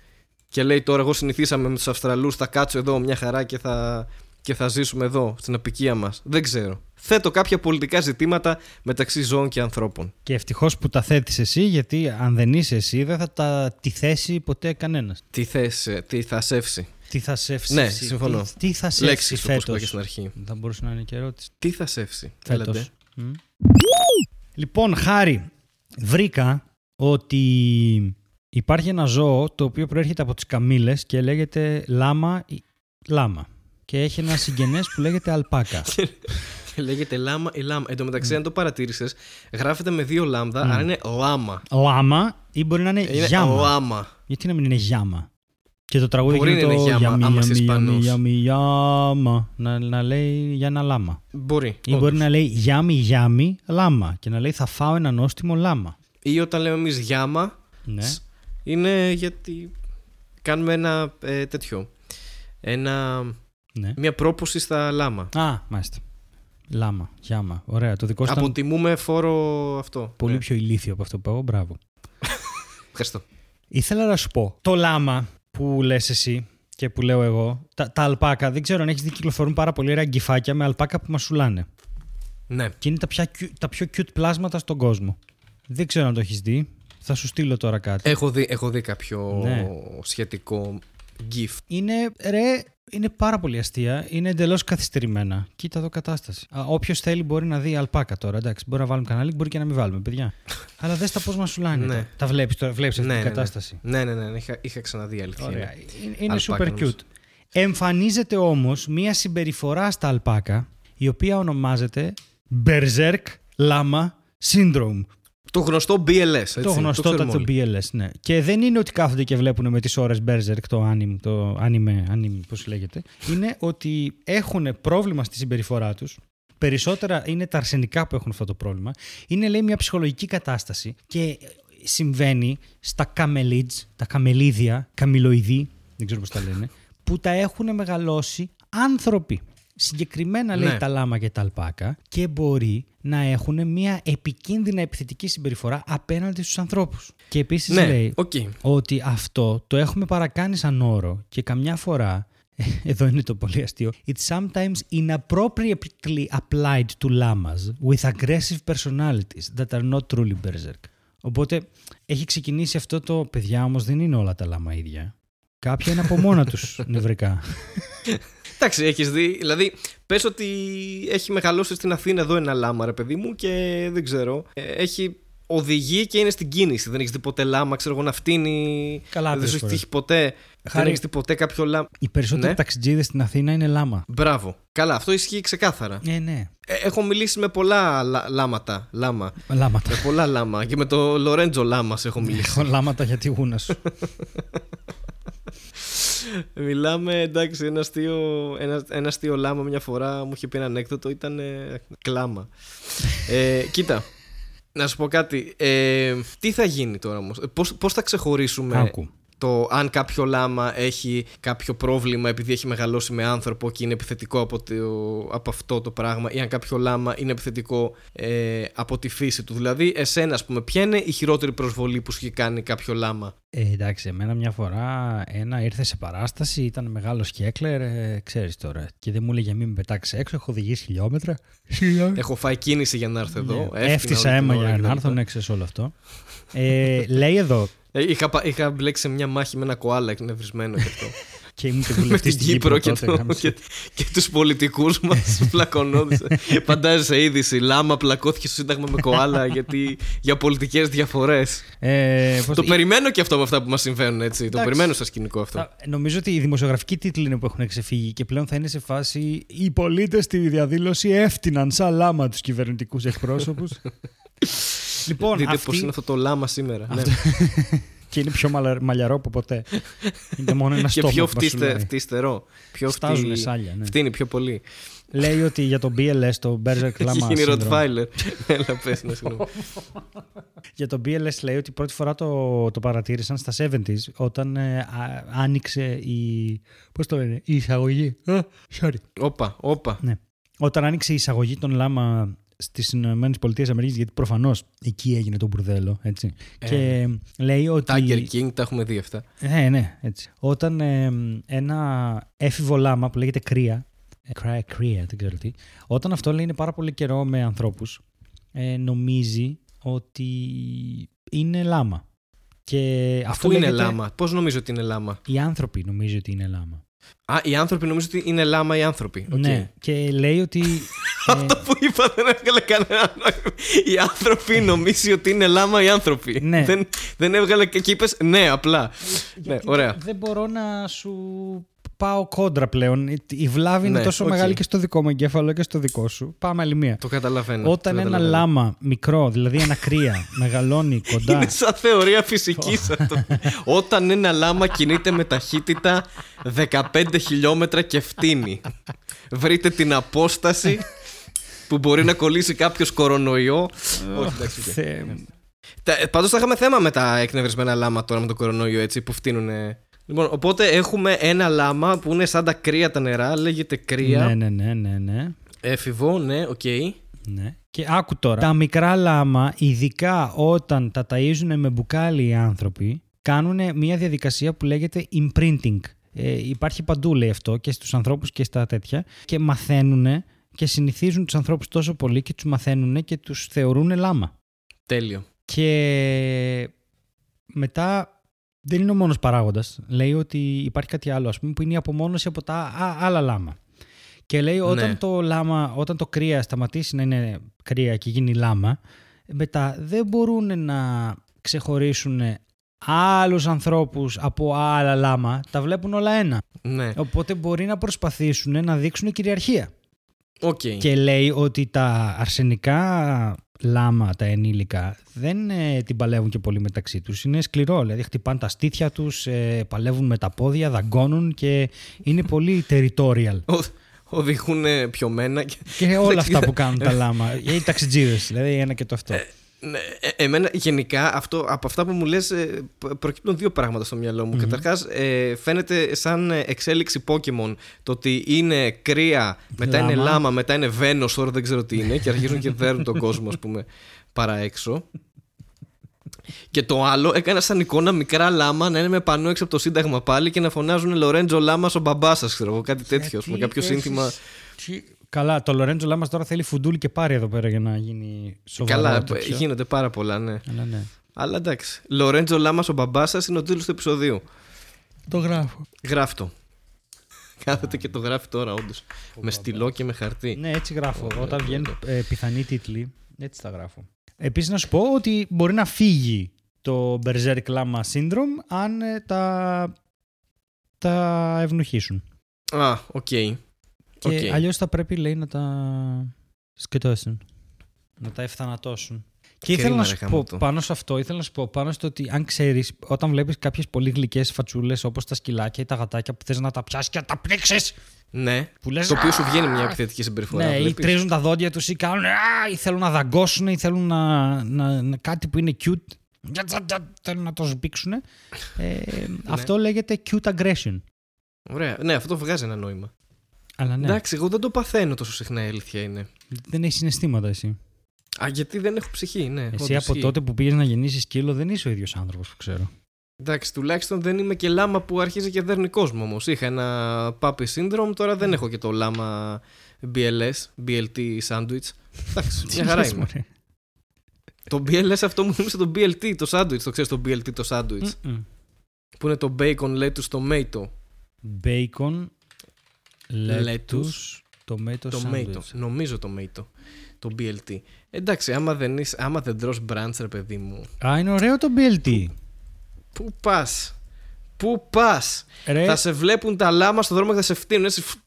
και λέει τώρα εγώ συνηθίσαμε με τους Αυστραλούς θα κάτσω εδώ μια χαρά και θα, και θα ζήσουμε εδώ στην απικία μας. Δεν ξέρω. Θέτω κάποια πολιτικά ζητήματα μεταξύ ζώων και ανθρώπων. Και ευτυχώς που τα θέτεις εσύ, γιατί αν δεν είσαι εσύ, δεν θα τα τη θέσει ποτέ κανένας. Τι θες, ε, τι θα σεύσει. Τι θα σεύσει. Ναι, εσύ, συμφωνώ. Τι, τι θα σεύσει Λέξεις όπως είπα φέτο. και στην αρχή. Θα μπορούσε να είναι και ερώτηση. Τι θα σεύσει. Φέτος. Έλατε. Μμ. Λοιπόν, Χάρη, βρήκα ότι υπάρχει ένα ζώο το οποίο προέρχεται από τις καμήλες και λέγεται λάμα ή λάμα. Και έχει ένα συγγενές που λέγεται αλπάκα. Λέγεται λάμα ή λάμα. Εν τω μεταξύ, αν το παρατήρησες, γράφεται με δύο λάμδα, άρα είναι λάμα. Λάμα ή μπορεί να είναι, Είναι γιάμα. λάμα. Γιατί να μην είναι γιάμα; Και το τραγούδι Μπορεί γίνεται να είναι το γιάμα, γιαμί, άμα είσαι γιαμί, γιαμί, Ισπανός. γιαμί, γιάμα. Να, να λέει για ένα λάμα. Μπορεί. Ή όντως. μπορεί να λέει γιάμι, γιάμι, λάμα. Και να λέει θα φάω ένα νόστιμο λάμα. Ή όταν λέμε εμείς γιάμα, Ναι. είναι γιατί κάνουμε ένα ε, τέτοιο. Ένα, ναι. μια πρόποση στα λάμα. Α, μάλιστα. Λάμα, γιάμα. Ωραία. Το δικό σου ήταν Αποτιμούμε φόρο αυτό. πολύ Ναι. πιο ηλίθιο από αυτό που είπα εγώ. Μπράβο. Ευχαριστώ. Ήθελα να σου πω. Το λάμα που λες εσύ και που λέω εγώ, τα, τα αλπάκα, δεν ξέρω αν έχεις δει, κυκλοφορούν πάρα πολύ ωραία γκυφάκια με αλπάκα που μασουλάνε. Ναι. Και είναι τα, πια, κιου- τα πιο cute πλάσματα στον κόσμο. Δεν ξέρω αν το έχεις δει. Θα σου στείλω τώρα κάτι. Έχω δει, έχω δει κάποιο Ναι. σχετικό GIF. Είναι, ρε, είναι πάρα πολύ αστεία. Είναι εντελώς καθυστερημένα. Κοίτα εδώ κατάσταση. Όποιος θέλει μπορεί να δει αλπάκα τώρα. Εντάξει, μπορεί να βάλουμε κανάλι, μπορεί και να μην βάλουμε, παιδιά. Αλλά δες τα πώς μας σουλάνε. Ναι. Τα, τα βλέπεις τώρα, βλέπεις αυτή ναι, την ναι, ναι. κατάσταση. Ναι, ναι, ναι, είχα, είχα ξαναδεί αλήθεια. Ωραία. είναι. Είναι, είναι Αλπάκα, super νομίζω. cute. Εμφανίζεται όμως μία συμπεριφορά στα αλπάκα η οποία ονομάζεται Berserk Lama Syndrome. Το γνωστό BLS. Έτσι, το γνωστό ξέρουμε το όλοι. BLS, ναι. Και δεν είναι ότι κάθονται και βλέπουν με τις ώρες Berserk το anime, το anime, anime πώς λέγεται. Είναι ότι έχουν πρόβλημα στη συμπεριφορά τους. Περισσότερα είναι τα αρσενικά που έχουν αυτό το πρόβλημα. Είναι λέει μια ψυχολογική κατάσταση και συμβαίνει στα καμελίτς, τα καμελίδια, καμιλοειδή, δεν ξέρω πώς τα λένε, που τα έχουν μεγαλώσει άνθρωποι. Συγκεκριμένα λέει Ναι. τα λάμα και τα αλπάκα και μπορεί να έχουν μια επικίνδυνα επιθετική συμπεριφορά απέναντι στους ανθρώπους. Και επίσης Ναι, λέει οκ. ότι αυτό το έχουμε παρακάνει σαν όρο και καμιά φορά, εδώ είναι το πολύ αστείο, it's sometimes inappropriately applied to llamas with aggressive personalities that are not truly berserk. Οπότε έχει ξεκινήσει αυτό το παιδιά όμως δεν είναι όλα τα λάμα ίδια. Κάποια είναι από μόνα τους νευρικά. Εντάξει, έχεις δει. Δηλαδή, πες ότι έχει μεγαλώσει στην Αθήνα εδώ ένα λάμα, ρε παιδί μου, και δεν ξέρω. ε, Έχει οδηγεί και είναι στην κίνηση. Δεν έχεις δει ποτέ λάμα, ξέρω εγώ, να φτύνει. Καλά, δεν τρεις σου έχει φορές. τύχει ποτέ. Χάρη- Δεν έχεις δει ποτέ κάποιο λάμα. Οι περισσότεροι Ναι. ταξιτζίδες στην Αθήνα είναι λάμα. Μπράβο. Καλά, αυτό ισχύει ξεκάθαρα. Ε, ναι. Ε, έχω μιλήσει με πολλά λα- λάματα. Λάμα. Λάματα. με πολλά λάμα. Και με το Λορέντζο Λάμας έχω μιλήσει. Έχω λάματα για τη γούνα σου. Μιλάμε, εντάξει, ένα αστείο, ένα, ένα αστείο λάμα μια φορά μου είχε πει ένα ανέκδοτο, ήταν ε, κλάμα. ε, κοίτα, να σου πω κάτι. Ε, τι θα γίνει τώρα όμως, πώς, πώς θα ξεχωρίσουμε Άκου. Το αν κάποιο λάμα έχει κάποιο πρόβλημα επειδή έχει μεγαλώσει με άνθρωπο και είναι επιθετικό από, το, από αυτό το πράγμα ή αν κάποιο λάμα είναι επιθετικό ε, από τη φύση του. Δηλαδή, εσένα, ας πούμε, ποια είναι η χειρότερη προσβολή που σου έχει κάνει κάποιο λάμα; Ε, εντάξει, εμένα μια φορά ένα ήρθε σε παράσταση, ήταν μεγάλος σκέκλερ, ε, ξέρεις τώρα. Και δεν μου έλεγε μην με πετάξεις έξω, έχω οδηγήσει χιλιόμετρα. έχω φάει κίνηση για να έρθω εδώ. Ναι. Έφτιασα αίμα για να έρθω, ναι, ξέρεις όλο αυτό. ε, λέει εδώ, ε, είχα, είχα μπλέξει σε μια μάχη με ένα κοάλα εκνευρισμένο γι' αυτό. και ήμουν και με την Κύπρο και, το, και, και τους πολιτικούς μας πλακωνόντουσαν. Φαντάζεσαι είδηση, λάμα πλακώθηκε στο Σύνταγμα με κοάλα γιατί, για πολιτικές διαφορές. Ε, το περιμένω και αυτό με αυτά που μας συμβαίνουν έτσι. Το περιμένω στο σκηνικό αυτό. Νομίζω ότι οι δημοσιογραφικοί τίτλοι είναι που έχουν ξεφύγει και πλέον θα είναι σε φάση οι πολίτες στη διαδήλωση έφτυναν σαν λάμα τους κυβερνητικούς εκπρόσωπους. Λοιπόν, Δείτε αυτή... πώς είναι αυτό το λάμα σήμερα. Ναι. και είναι πιο μαλλιαρό από ποτέ. Είναι μόνο ένα στόμα. Και πιο φτίστε, φτιστερό. Πιο Φτάζουν φτύ... σάλια. Ναι. Φτύνει πιο πολύ. Λέει ότι για το BLS, το Berserk Lama Έχει γίνει Rottweiler. Έλα πες, ναι, συγγνώμη. για το BLS λέει ότι πρώτη φορά το, το παρατήρησαν στα 70s όταν ε, άνοιξε η... Πώς το λένε, η εισαγωγή. sorry. Όπα, όπα. Ναι. Όταν άνοιξε η εισαγωγή των λάμα στις ΗΠΑ, γιατί προφανώς εκεί έγινε το μπουρδέλο. Έτσι. Ε, και λέει ότι. Tiger King, τα έχουμε δει αυτά. Ναι, ναι, έτσι. Όταν ε, ένα έφηβο λάμα που λέγεται κρύα. Ε, κρύα, δεν ξέρω τι. Όταν αυτό λέει είναι πάρα πολύ καιρό με ανθρώπους, ε, νομίζει ότι είναι λάμα. Και αυτό είναι λάμα. Πώς νομίζω ότι είναι λάμα; Οι άνθρωποι νομίζουν ότι είναι λάμα. Α, οι άνθρωποι νομίζω ότι είναι λάμα οι άνθρωποι. Okay. Ναι, και λέει ότι. Αυτό που είπα δεν έβγαλε κανένα νόημα. Οι άνθρωποι νομίζει ότι είναι λάμα οι άνθρωποι. Ναι. Δεν, δεν έβγαλε και είπες ναι, απλά. ναι, ωραία. Δεν μπορώ να σου πάω κόντρα πλέον. Η βλάβη είναι ναι, τόσο μεγάλη και στο δικό μου εγκέφαλο και στο δικό σου. Πάμε άλλη μία. Το καταλαβαίνω. Όταν ένα λάμα μικρό, δηλαδή ένα κρύα, μεγαλώνει κοντά. Είναι σαν θεωρία φυσικής αυτό. Όταν ένα λάμα κινείται με ταχύτητα 15 χιλιόμετρα και φτύνει. Βρείτε την απόσταση που μπορεί να κολλήσει κάποιος κορονοϊό. Όχι, εντάξει. Πάντως θα είχαμε θέμα με τα εκνευρισμένα λάμα τώρα με το κορονοϊό έτσι που φτύνουν Λοιπόν, οπότε έχουμε ένα λάμα που είναι σαν τα κρύα τα νερά, λέγεται κρύα. Ναι, ναι, ναι, ναι. ναι. Έφηβο, ναι, οκ. Okay. Ναι. Και άκου τώρα. Τα μικρά λάμα, ειδικά όταν τα ταΐζουν με μπουκάλι οι άνθρωποι, κάνουν μια διαδικασία που λέγεται imprinting. Ε, υπάρχει παντού λέει αυτό και στους ανθρώπους και στα τέτοια και μαθαίνουν και συνηθίζουν τους ανθρώπους τόσο πολύ και τους μαθαίνουν και τους θεωρούν λάμα. Τέλειο. Και μετά δεν είναι ο μόνος παράγοντας. Λέει ότι υπάρχει κάτι άλλο, ας πούμε, που είναι η απομόνωση από τα άλλα λάμα. Και λέει όταν ναι. το λάμα, όταν το κρύα σταματήσει να είναι κρύα και γίνει λάμα, μετά δεν μπορούν να ξεχωρίσουν άλλους ανθρώπους από άλλα λάμα, τα βλέπουν όλα ένα. Ναι. Οπότε μπορεί να προσπαθήσουν να δείξουν κυριαρχία. Okay. Και λέει ότι τα αρσενικά λάμα, τα ενήλικα, δεν ε, την παλεύουν και πολύ μεταξύ τους. Είναι σκληρό, δηλαδή χτυπάνε τα στήθια τους, ε, παλεύουν με τα πόδια, δαγκώνουν και είναι πολύ territorial. Οδηγούν πιωμένα. Και, και όλα αυτά που κάνουν τα λάμα. Οι ταξιτζίδες, δηλαδή ένα και το αυτό. Ε, ναι, ε, εμένα γενικά αυτό, από αυτά που μου λες ε, προκύπτουν δύο πράγματα στο μυαλό μου. Mm-hmm. Καταρχάς ε, φαίνεται σαν εξέλιξη Pokemon το ότι είναι κρύα, μετά είναι λάμα, μετά είναι Venos, τώρα δεν ξέρω τι είναι και αρχίζουν και δέρουν τον κόσμο ας πούμε παρά έξω. Και το άλλο, έκανα σαν εικόνα μικρά λάμα να είναι με πανό έξω από το Σύνταγμα πάλι και να φωνάζουν Λορέντζο Λάμα ο μπαμπάς σας, ξέρω εγώ, κάτι τέτοιο. Με κάποιο σύνθημα. Καλά, το Λορέντζο Λάμας τώρα θέλει φουντούλ και πάρει εδώ πέρα για να γίνει σοβαρό. Καλά, γίνονται πάρα πολλά, ναι. Αλλά, ναι. Αλλά εντάξει. Λορέντζο Λάμας ο μπαμπάς σας είναι ο τίτλος του επεισοδίου. Το γράφω. Γράφτο. Κάθεται και το γράφει τώρα, όντως. Με στυλό και με χαρτί. Ναι, έτσι γράφω. Όταν βγαίνουν ε, πιθανοί τίτλοι, έτσι τα γράφω. Επίσης, να σου πω ότι μπορεί να φύγει το Berserk Lama Syndrome αν ε, τα, τα ευνουχίσουν. Α, οκ. Okay. Και okay. αλλιώς θα πρέπει, λέει, να τα σκοτώσουν. Να τα ευθανατώσουν. Και ήθελα να σου πω πάνω σε αυτό, ήθελα να σου πω πάνω στο ότι αν ξέρεις, όταν βλέπεις κάποιες πολύ γλυκές φατσούλες όπως τα σκυλάκια ή τα γατάκια που θες να τα πιάσεις και να τα πνίξεις. Ναι. Που λες, το οποίο σου βγαίνει μια επιθετική συμπεριφορά. Ναι, ή τρίζουν τα δόντια τους ή κάνουν. ή θέλουν να δαγκώσουν ή θέλουν να, να, να, κάτι που είναι cute. Θέλουν να το σμπίξουν. Ε, αυτό λέγεται cute aggression. Ωραία. Ναι, αυτό βγάζει ένα νόημα. Αλλά ναι, Εντάξει, εγώ δεν το παθαίνω τόσο συχνά, η αλήθεια είναι. δεν έχεις συναισθήματα εσύ. Α, γιατί δεν έχω ψυχή, ναι. Εσύ όντως από ισχύει. τότε που πήγες να γεννήσεις σκύλο δεν είσαι ο ίδιος άνθρωπος που ξέρω. Εντάξει, τουλάχιστον δεν είμαι και λάμα που αρχίζει και δέρνει κόσμο όμως. Είχα ένα puppy syndrome, τώρα δεν έχω και το λάμα BLS, BLT sandwich. Εντάξει, μια χαρά λες, είμαι. μωρέ. Το BLS αυτό μου θύμισε το BLT, το sandwich. Το ξέρεις το BLT, το sandwich. Μμμ. Που είναι το bacon, lettuce, tomato. Bacon, lettuce, Lettuce, tomato Tomato. sandwich. Νομίζω tomato. Το BLT. Εντάξει, άμα δεν, είσαι, άμα δεν τρως brunch, ρε παιδί μου. Α, είναι ωραίο το BLT. Πού πας; Πού πας; Ρε, Θα σε βλέπουν τα λάμα στο δρόμο και θα σε φτύνουν. Έτσι, φ-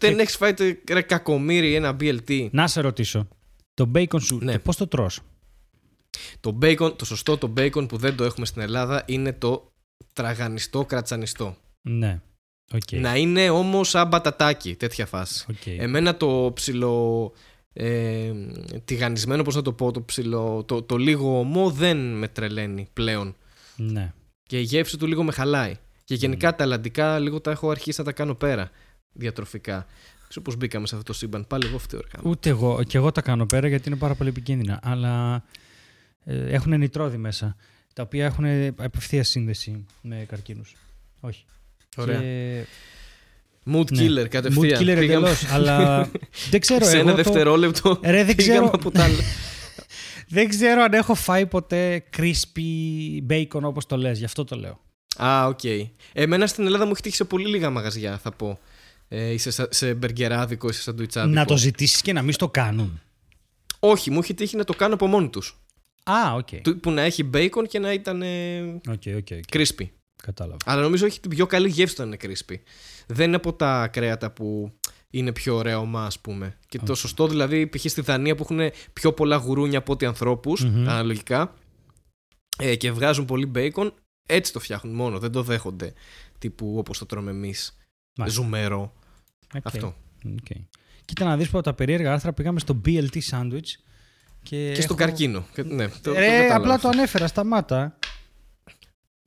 δεν έχεις φάει το ρε κακομοίρη ένα BLT. να σε ρωτήσω. Το bacon σου, Ναι. και πώς το τρως; Το bacon, το σωστό το bacon που δεν το έχουμε στην Ελλάδα είναι το τραγανιστό κρατσανιστό. Ναι. Οκ. Να είναι όμως σαν μπατατάκι, τέτοια φάση. Οκ. Εμένα το ψιλό. Ε, τηγανισμένο, πώς να το πω, το ψιλό, το, το λίγο ωμό δεν με τρελαίνει πλέον. Ναι. Και η γεύση του λίγο με χαλάει. Και γενικά τα αλλαντικά λίγο τα έχω αρχίσει να τα κάνω πέρα διατροφικά. Δεν ξέρω πώς μπήκαμε σε αυτό το σύμπαν. Πάλι εγώ φταίω. ρε γάμο. Ούτε εγώ. Και εγώ τα κάνω πέρα γιατί είναι πάρα πολύ επικίνδυνα. Αλλά ε, έχουν νητρόδι μέσα. Τα οποία έχουν απευθείας σύνδεση με καρκίνους. Όχι. Ωραία. Και... Mood ναι. killer κατευθείαν. Mood killer Πήγαμε εντελώς. αλλά δεν ξέρω. σε εγώ ένα το- δευτερόλεπτο. Ρε, δεν πήγαμε ξέρω, από τα άλλα. δεν ξέρω αν έχω φάει ποτέ crispy bacon όπως το λες. Γι' αυτό το λέω. Α, οκ. Εμένα στην Ελλάδα μου έχει τύχει σε πολύ λίγα μαγαζιά, θα πω. Ε, είσαι σε, σε μπεργκεράδικο ή σε σαντουιτσάδικο. Να το ζητήσεις και να μην στο κάνουν. Όχι, μου έχει τύχει να το κάνω από μόνοι τους. Α, οκ. Που να έχει bacon και να ήταν ε, Οκ, οκ, οκ. crispy. Κατάλαβα. Αλλά νομίζω έχει την πιο καλή γεύση όταν είναι crispy. Δεν είναι από τα κρέατα που είναι πιο ωραία ωμά, ας πούμε. Και το σωστό δηλαδή, π.χ. στη Δανία που έχουν πιο πολλά γουρούνια από ό,τι ανθρώπους, Μμμ. αναλογικά, ε, και βγάζουν πολύ bacon, έτσι το φτιάχνουν μόνο. Δεν το δέχονται τύπου όπως το τρώμε εμείς. Μάλιστα. Ζουμερό. Οκ. Αυτό. Οκ. Κοίτα να δεις που από τα περίεργα άρθρα πήγαμε στο BLT sandwich και, Και στον έχω- καρκίνο. Και- Ναι, το, το Ρε, κατάλαβα απλά αυτό. το ανέφερα, σταμάτα.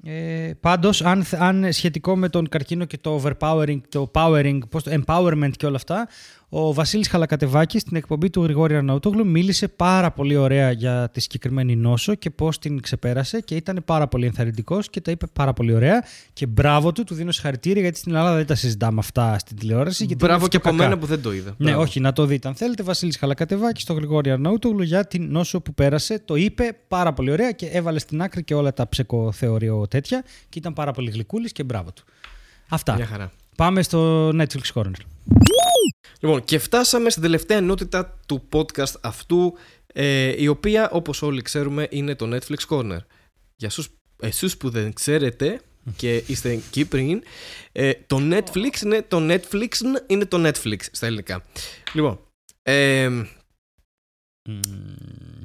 Ε, πάντως, αν, αν σχετικό με τον καρκίνο και το overpowering, το powering, πώς το empowerment και όλα αυτά, ο Βασίλης Χαλακατεβάκης στην εκπομπή του Γρηγόρη Αρναούτογλου μίλησε πάρα πολύ ωραία για τη συγκεκριμένη νόσο και πώς την ξεπέρασε και ήταν πάρα πολύ ενθαρρυντικός και τα είπε πάρα πολύ ωραία και μπράβο του, του δίνω συγχαρητήρια γιατί στην Ελλάδα δεν τα συζητάμε αυτά στην τηλεόραση. γιατί Μπράβο είναι και από κακά. μένα που δεν το είδα. Ναι, Μπράβο. όχι, να το δείτε. Αν θέλετε, Βασίλης Χαλακατεβάκης στο Γρηγόρη Αρναούτογλου για την νόσο που πέρασε. Το είπε πάρα πολύ ωραία και έβαλε στην άκρη και όλα τα ψεκοθεωριό τέτοια και ήταν πάρα πολύ γλυκούλης και μπράβο του. Αυτά. Μια χαρά. Πάμε στο Netflix Corner. Λοιπόν, και φτάσαμε στην τελευταία ενότητα του podcast αυτού, ε, η οποία, όπως όλοι ξέρουμε, είναι το Netflix Corner. Για εσούς, εσούς που δεν ξέρετε και είστε Κύπριοι, ε, το Netflix είναι το Netflix είναι το Netflix στα ελληνικά. Λοιπόν, ε,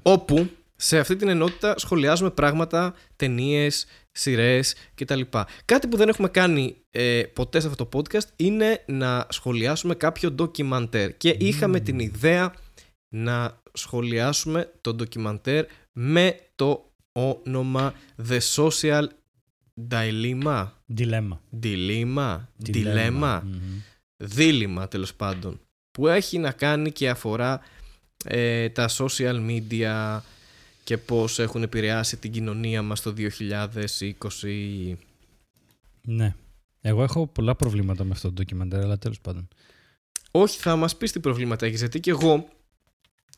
όπου σε αυτή την ενότητα σχολιάζουμε πράγματα, ταινίες, σειρές κτλ. Κάτι που δεν έχουμε κάνει ε, ποτέ σε αυτό το podcast είναι να σχολιάσουμε κάποιο ντοκιμαντέρ. Και είχαμε την ιδέα να σχολιάσουμε το ντοκιμαντέρ με το όνομα The Social Dilemma. Dilemma. Dilemma. Dilemma. Dilemma. Μμμ. Δίλημα τέλος πάντων. Που έχει να κάνει και αφορά ε, τα social media και πώς έχουν επηρεάσει την κοινωνία μας το 2020. Ναι. Εγώ έχω πολλά προβλήματα με αυτό το ντοκιμαντέρ, αλλά τέλος πάντων. Όχι, θα μας πεις τι προβλήματα έχεις, γιατί και εγώ,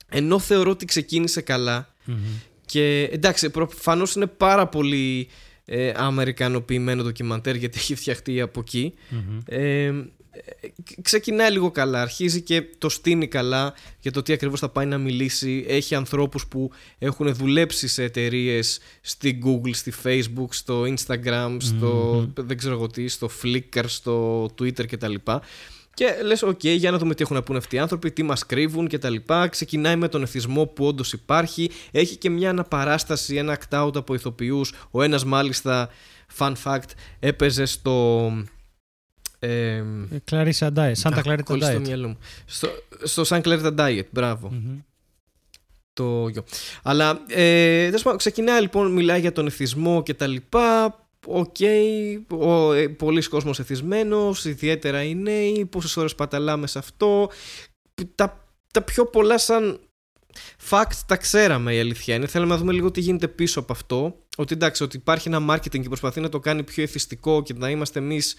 ενώ θεωρώ ότι ξεκίνησε καλά Μμμ. και εντάξει, προφανώς είναι πάρα πολύ ε, αμερικανοποιημένο ντοκιμαντέρ γιατί έχει φτιαχτεί από εκεί. Μμμ. Ε, ε, ξεκινάει λίγο καλά, αρχίζει και το στείνει καλά για το τι ακριβώς θα πάει να μιλήσει. Έχει ανθρώπους που έχουν δουλέψει σε εταιρείες στη Google, στη Facebook, στο Instagram, στο δεν ξέρω εγώ τι, στο Flickr, στο Twitter κτλ. Και λες, οκ, για να δούμε τι έχουν να πούνε αυτοί οι άνθρωποι, τι μας κρύβουν κτλ. Ξεκινάει με τον εθισμό που όντως υπάρχει. Έχει και μια αναπαράσταση, ένα act-out από ηθοποιούς. Ο ένας μάλιστα, fun fact, έπαιζε στο... Ε, Ε, Clarissa Diet. Santa Α, Clarita κόλλησε στο Diet. μυαλό μου. Στο, στο Santa Clarita Diet, μπράβο. Μμμ. το γιο. Αλλά ε, ξεκινάει λοιπόν, μιλάει για τον εθισμό και τα λοιπά. OK, okay, ε, πολύς κόσμος εθισμένος, ιδιαίτερα οι νέοι, πόσες ώρες σπαταλάμε σε αυτό. Τα, τα πιο πολλά σαν facts τα ξέραμε η αλήθεια είναι. Θέλουμε να δούμε λίγο τι γίνεται πίσω από αυτό. Ότι εντάξει, ότι υπάρχει ένα marketing και προσπαθεί να το κάνει πιο εθιστικό και να είμαστε εμείς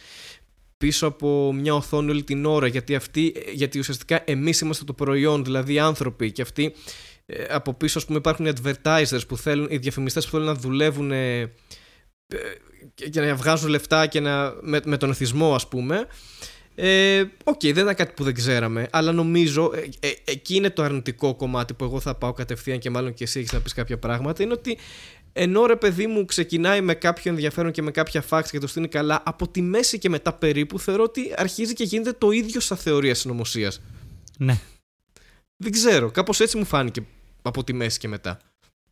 πίσω από μια οθόνη όλη την ώρα γιατί, αυτή, γιατί ουσιαστικά εμείς είμαστε το προϊόν, δηλαδή οι άνθρωποι και αυτοί ε, από πίσω ας πούμε υπάρχουν οι advertisers που θέλουν, οι διαφημιστές που θέλουν να δουλεύουν ε, και να βγάζουν λεφτά και να, με, με τον εθισμό ας πούμε ε, OK, okay, δεν ήταν κάτι που δεν ξέραμε, αλλά νομίζω ε, ε, εκεί είναι το αρνητικό κομμάτι που εγώ θα πάω κατευθείαν και μάλλον και εσύ έχεις να πεις κάποια πράγματα. Είναι ότι ενώ ρε παιδί μου ξεκινάει με κάποιο ενδιαφέρον και με κάποια facts και το στήνει καλά, από τη μέση και μετά περίπου θεωρώ ότι αρχίζει και γίνεται το ίδιο στα θεωρία συνωμοσίας. Ναι. Δεν ξέρω, κάπως έτσι μου φάνηκε από τη μέση και μετά.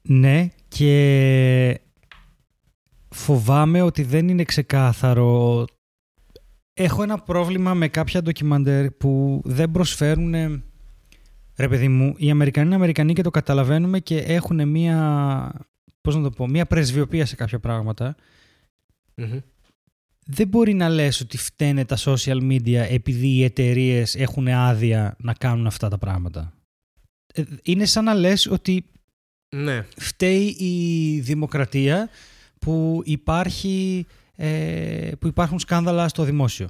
Ναι, και φοβάμαι ότι δεν είναι ξεκάθαρο. Έχω ένα πρόβλημα με κάποια ντοκιμαντέρ που δεν προσφέρουν... Ρε παιδί μου, οι Αμερικανοί είναι Αμερικανοί και το καταλαβαίνουμε και έχουν μία πώς να το πω, μια πρεσβειοποία σε κάποια Δεν μπορεί να λες ότι φταίνε τα social media επειδή οι εταιρείες έχουν άδεια να κάνουν αυτά τα πράγματα. Ε, είναι σαν να λες ότι ναι. φταίει η δημοκρατία που, υπάρχει, ε, που υπάρχουν σκάνδαλα στο δημόσιο.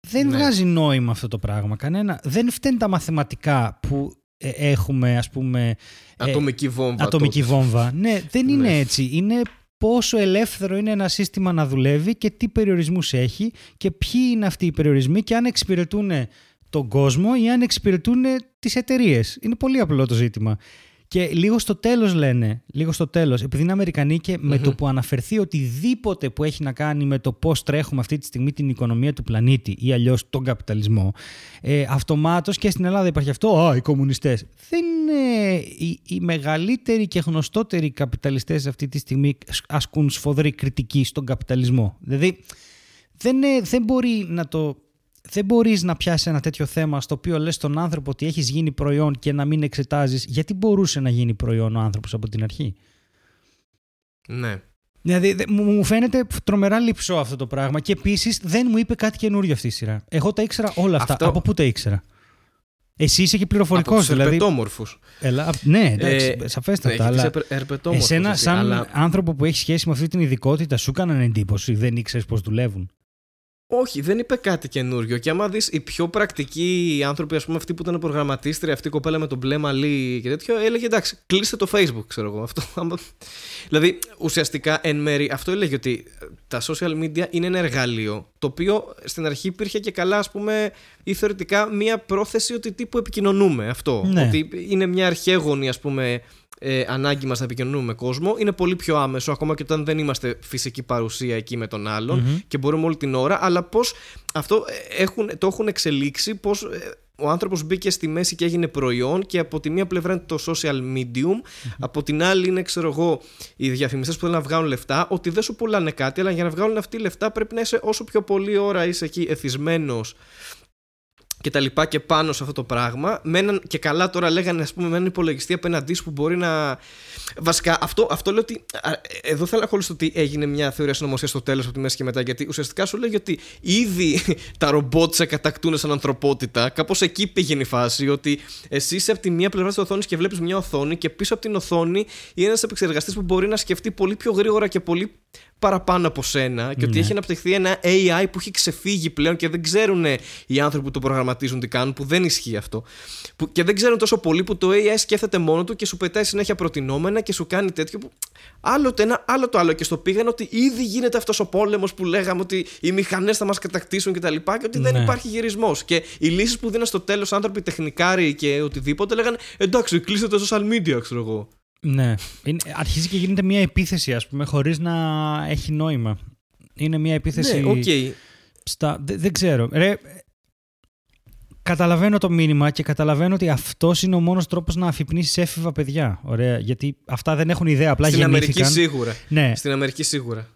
δεν ναι. βγάζει νόημα αυτό το πράγμα κανένα. Δεν φταίνουν τα μαθηματικά που ε, έχουμε ας πούμε... Ε, ατομική βόμβα. Ατομική βόμβα. Ναι, δεν είναι ναι. έτσι. Είναι πόσο ελεύθερο είναι ένα σύστημα να δουλεύει και τι περιορισμούς έχει και ποιοι είναι αυτοί οι περιορισμοί και αν εξυπηρετούν τον κόσμο ή αν εξυπηρετούν τις εταιρείες. Είναι πολύ απλό το ζήτημα. Και λίγο στο τέλος λένε, λίγο στο τέλος, επειδή είναι Αμερικανοί και με το που αναφερθεί οτιδήποτε που έχει να κάνει με το πώς τρέχουμε αυτή τη στιγμή την οικονομία του πλανήτη ή αλλιώς τον καπιταλισμό, ε, αυτομάτως και στην Ελλάδα υπάρχει αυτό, α, οι κομμουνιστές. Δεν είναι οι, οι μεγαλύτεροι και γνωστότεροι καπιταλιστές αυτή τη στιγμή ασκούν σφοδρή κριτική στον καπιταλισμό. Δηλαδή δεν, δεν μπορεί να το δεν μπορείς να πιάσεις ένα τέτοιο θέμα στο οποίο λες στον άνθρωπο ότι έχεις γίνει προϊόν και να μην εξετάζεις γιατί μπορούσε να γίνει προϊόν ο άνθρωπος από την αρχή; Ναι. Δηλαδή μου φαίνεται τρομερά λυψό αυτό το πράγμα και επίσης δεν μου είπε κάτι καινούριο αυτή η σειρά. Εγώ τα ήξερα όλα αυτά. Από πού τα ήξερα; Εσύ είσαι και πληροφορικός. Δηλαδή. Ερπετόμορφους. Ναι, εντάξει, ε, σαφέστατα. Ναι, αλλά εσένα, σαν αλλά... άνθρωπο που έχει σχέση με αυτή την ειδικότητα, σου έκαναν εντύπωση. Δεν ήξερες πώς δουλεύουν; Όχι, δεν είπε κάτι καινούριο. Και άμα δεις οι πιο πρακτικοί άνθρωποι, ας πούμε, αυτοί που ήταν προγραμματίστρια, αυτή η κοπέλα με τον μπλε μαλλί και τέτοιο, έλεγε εντάξει, κλείστε το Facebook, ξέρω εγώ. Αυτό, δηλαδή, ουσιαστικά εν μέρη, αυτό έλεγε ότι τα social media είναι ένα εργαλείο το οποίο στην αρχή υπήρχε και καλά, ας πούμε, ή θεωρητικά μία πρόθεση ότι τύπου επικοινωνούμε. Αυτό. Ναι. Ότι είναι μια αρχαίγονη, ας πούμε, ε, ανάγκη μας να επικοινωνούμε με κόσμο. Είναι πολύ πιο άμεσο, ακόμα και όταν δεν είμαστε φυσική παρουσία εκεί με τον αλλον και μπορούμε όλη την ώρα. Αλλά πώς αυτό ε, έχουν, το έχουν εξελίξει, πώς ε, ο άνθρωπος μπήκε στη μέση και έγινε προϊόν και από τη μία πλευρά είναι το social medium, από την άλλη είναι ξέρω εγώ οι διαφημιστές που θέλουν να βγάλουν λεφτά, ότι δεν σου πουλάνε κάτι, αλλά για να βγάλουν αυτοί λεφτά πρέπει να είσαι όσο πιο πολλή ώρα είσαι εκεί εθισμένος και τα λοιπά και πάνω σε αυτό το πράγμα. Με έναν, και καλά τώρα λέγανε ας πούμε με έναν υπολογιστή απέναντί σου που μπορεί να... Βασικά αυτό, αυτό λέω ότι... Εδώ θέλω να χωρίσω ότι έγινε μια θεωρία συνωμοσία στο τέλος από τη μέση και μετά γιατί ουσιαστικά σου λέγει ότι ήδη τα ρομπότς σε κατακτούν σαν ανθρωπότητα. Κάπως εκεί πήγαινε η φάση ότι εσύ είσαι από τη μία πλευρά της οθόνης και βλέπεις μια οθόνη και πίσω από την οθόνη είναι ένας επεξεργαστής που μπορεί να σκεφτεί πολύ πιο γρήγορα και πολύ παραπάνω από σένα και ότι ναι. έχει αναπτυχθεί ένα AI που έχει ξεφύγει πλέον και δεν ξέρουν οι άνθρωποι που το προγραμματίζουν τι κάνουν, που δεν ισχύει αυτό. Που, και δεν ξέρουν τόσο πολύ που το AI σκέφτεται μόνο του και σου πετάει συνέχεια προτινόμενα και σου κάνει τέτοιο που. Άλλο το ένα, άλλο το άλλο. Και στο πήγαν ότι ήδη γίνεται αυτός ο πόλεμος που λέγαμε ότι οι μηχανές θα μας κατακτήσουν κτλ. Και, και, ότι δεν ναι. υπάρχει γυρισμός. Και οι λύσεις που δίναν στο τέλος άνθρωποι τεχνικάροι και οτιδήποτε λέγανε εντάξει, κλείστε το social media, ξέρω εγώ. Ναι. Είναι, αρχίζει και γίνεται μια επίθεση, ας πούμε, χωρίς να έχει νόημα. Είναι μια επίθεση... Ναι, okay. Στα... Δεν, ξέρω. Ρε, καταλαβαίνω το μήνυμα και καταλαβαίνω ότι αυτός είναι ο μόνος τρόπος να αφυπνίσεις έφηβα παιδιά. Ωραία, γιατί αυτά δεν έχουν ιδέα, απλά Στην γεννήθηκαν. Αμερική σίγουρα. Ναι. Στην Αμερική σίγουρα.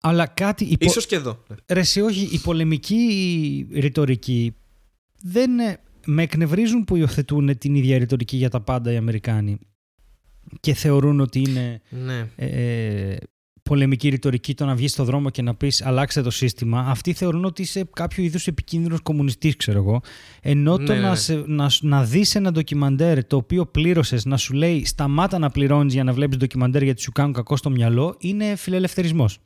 Αλλά κάτι... Υπο... Ίσως και εδώ. Ρε, όχι, η πολεμική ρητορική δεν με εκνευρίζουν που υιοθετούν την ίδια ρητορική για τα πάντα οι Αμερικάνοι και θεωρούν ότι είναι Ναι. ε, πολεμική ρητορική το να βγεις στο δρόμο και να πεις αλλάξτε το σύστημα. Αυτοί θεωρούν ότι είσαι κάποιο είδους επικίνδυνος κομμουνιστής, ξέρω εγώ. Ενώ το Ναι, να, ναι. σε, να, να δεις ένα ντοκιμαντέρ το οποίο πλήρωσες να σου λέει σταμάτα να πληρώνεις για να βλέπεις ντοκιμαντέρ γιατί σου κάνουν κακό στο μυαλό είναι φιλελευθερισμός.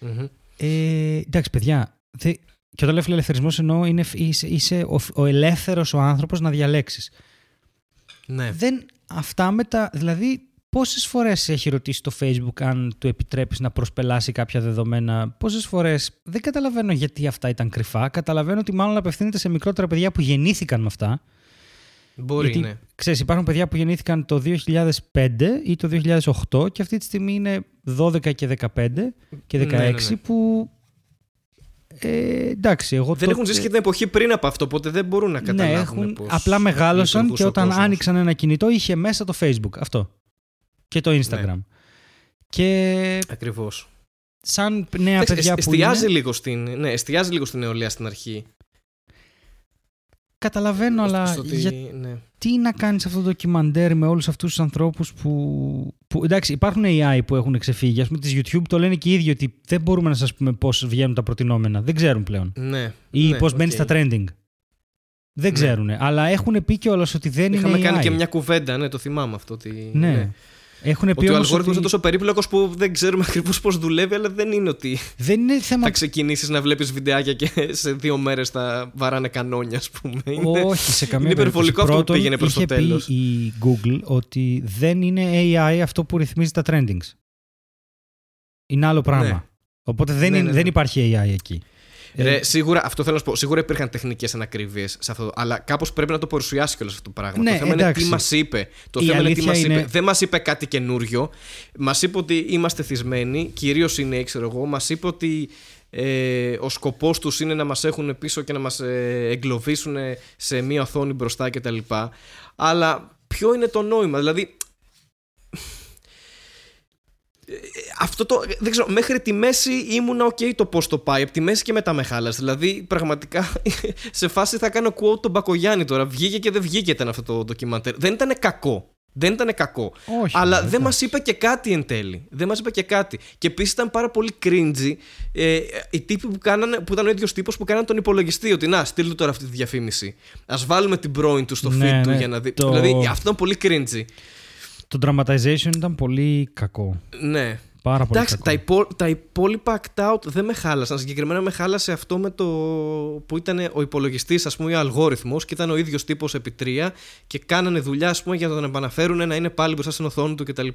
Μμμ. Ε, εντάξει, παιδιά. Θε, και όταν λέω φιλελευθερισμός εννοώ είναι, είσαι, είσαι ο, ο ελεύθερος ο άνθρωπος να διαλέξεις. Ναι. Δεν, αυτά με τα. Δηλαδή, πόσες φορές έχει ρωτήσει το Facebook αν του επιτρέπεις να προσπελάσει κάποια δεδομένα; Πόσες φορές; Δεν καταλαβαίνω γιατί αυτά ήταν κρυφά. Καταλαβαίνω ότι μάλλον απευθύνεται σε μικρότερα παιδιά που γεννήθηκαν με αυτά. Μπορεί, γιατί, ναι. Ξέρεις, υπάρχουν παιδιά που γεννήθηκαν το 2005 ή το 2008 και αυτή τη στιγμή είναι 12 και 15 και 16 Ναι, ναι, ναι. που. Ε, εντάξει, εγώ Δεν τότε- έχουν ζήσει και την εποχή πριν από αυτό, οπότε δεν μπορούν να καταλάβουν. ναι, έχουν, πώς απλά μεγάλωσαν λειτουργούσε και ο όταν κόσμος. άνοιξαν ένα κινητό είχε μέσα το Facebook. Αυτό. Και το Instagram. Ναι. Και Ακριβώς. σαν νέα Εντάξει, παιδιά εσ- που εστιάζει, είναι, λίγο στην, ναι, εστιάζει λίγο στην νεολαία στην αρχή. Καταλαβαίνω, αλλά Στο ότι- γιατί ναι. να κάνεις αυτό το ντοκιμαντέρ με όλους αυτούς τους ανθρώπους που, που... Εντάξει, υπάρχουν AI που έχουν ξεφύγει. Ας πούμε, της YouTube το λένε και οι ίδιοι ότι δεν μπορούμε να σας πούμε πώς βγαίνουν τα προτεινόμενα. Δεν ξέρουν πλέον. Ναι, Ή ναι, πώς οκ. μπαίνει στα trending. Δεν Ναι. ξέρουν. Αλλά έχουν πει κιόλας ότι δεν Είχαμε είναι AI. κάνει και μια κουβέντα, ναι, το θυμάμαι αυτό. Ότι, Ναι. Έχουν πει Ότι ο όμως αλγόριθμος ότι είναι τόσο περίπλοκος που δεν ξέρουμε ακριβώς πώς δουλεύει, αλλά δεν είναι ότι δεν είναι θέμα θα ξεκινήσεις να βλέπεις βιντεάκια και σε δύο μέρες θα βαράνε κανόνια, ας πούμε. Είναι- Όχι, σε καμία είναι υπερβολικό περίπτωση. αυτό που Πρώτον, πήγαινε προς το είχε τέλος. πει η Google ότι δεν είναι AI αυτό που ρυθμίζει τα trendings. Είναι άλλο πράγμα. Ναι. Οπότε δεν, Ναι, είναι, ναι, δεν ναι. υπάρχει AI εκεί. Ρε, Ε, σίγουρα, αυτό θέλω να σου πω. Σίγουρα υπήρχαν τεχνικές ανακρίβειε σε αυτό. Αλλά κάπως πρέπει να το παρουσιάσει κιόλας αυτό το πράγμα. Ναι, το θέμα εντάξει. είναι τι μας είπε. Το Η θέμα είναι τι αλήθεια μας είναι- είπε. Δεν μας είπε κάτι καινούριο. Μας είπε ότι είμαστε θυσμένοι, κυρίως οι νέοι, ξέρω εγώ. Μας είπε ότι ε, ο σκοπός τους είναι να μας έχουν πίσω και να μας ε, εγκλωβίσουν σε μία οθόνη μπροστά κτλ. Αλλά ποιο είναι το νόημα, δηλαδή. Ε, Αυτό το. Δεν ξέρω, μέχρι τη μέση ήμουνα οκ το πώς το πάει. Από τη μέση και μετά με χάλασε. Δηλαδή, πραγματικά σε φάση θα κάνω quote τον Μπακογιάννη τώρα. Βγήκε και δεν βγήκε ήταν αυτό το ντοκιμαντέρ. Δεν ήταν κακό. Δεν ήταν κακό. όχι, Αλλά βέβαια, δεν μας εντάξει. είπε και κάτι εν τέλει. Δεν μας είπε και κάτι. Και επίσης ήταν πάρα πολύ cringy ε, οι τύποι που, κάνανε, που ήταν ο ίδιος τύπος που κάνανε τον υπολογιστή. Ότι να, στείλτε τώρα αυτή τη διαφήμιση. Ας βάλουμε την πρώην του στο Ναι, feed του ναι, για να δει. το- Δηλαδή αυτό ήταν πολύ cringy. Το dramatization ήταν πολύ κακό. Ναι. Πάρα πολύ Εντάξει, κακό. τα, υπό, τα υπόλοιπα act out δεν με χάλασαν. Συγκεκριμένα με χάλασε αυτό με το που ήταν ο υπολογιστής, ας πούμε, ο αλγόριθμος και ήταν ο ίδιος τύπος επί τρία και κάνανε δουλειά, ας πούμε, για να τον επαναφέρουν να είναι πάλι μπροστά στην οθόνη του κτλ.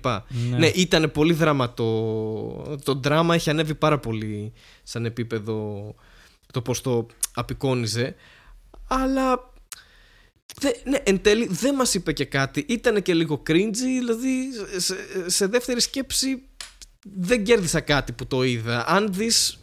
Ναι. Ναι, ήταν πολύ δραματό. Το δράμα έχει ανέβει πάρα πολύ σαν επίπεδο το πώς το απεικόνιζε. Αλλά. Δε, ναι, εν τέλει δεν μας είπε και κάτι. Ήταν και λίγο cringy, δηλαδή σε, σε δεύτερη σκέψη δεν κέρδισα κάτι που το είδα. Αν δεις,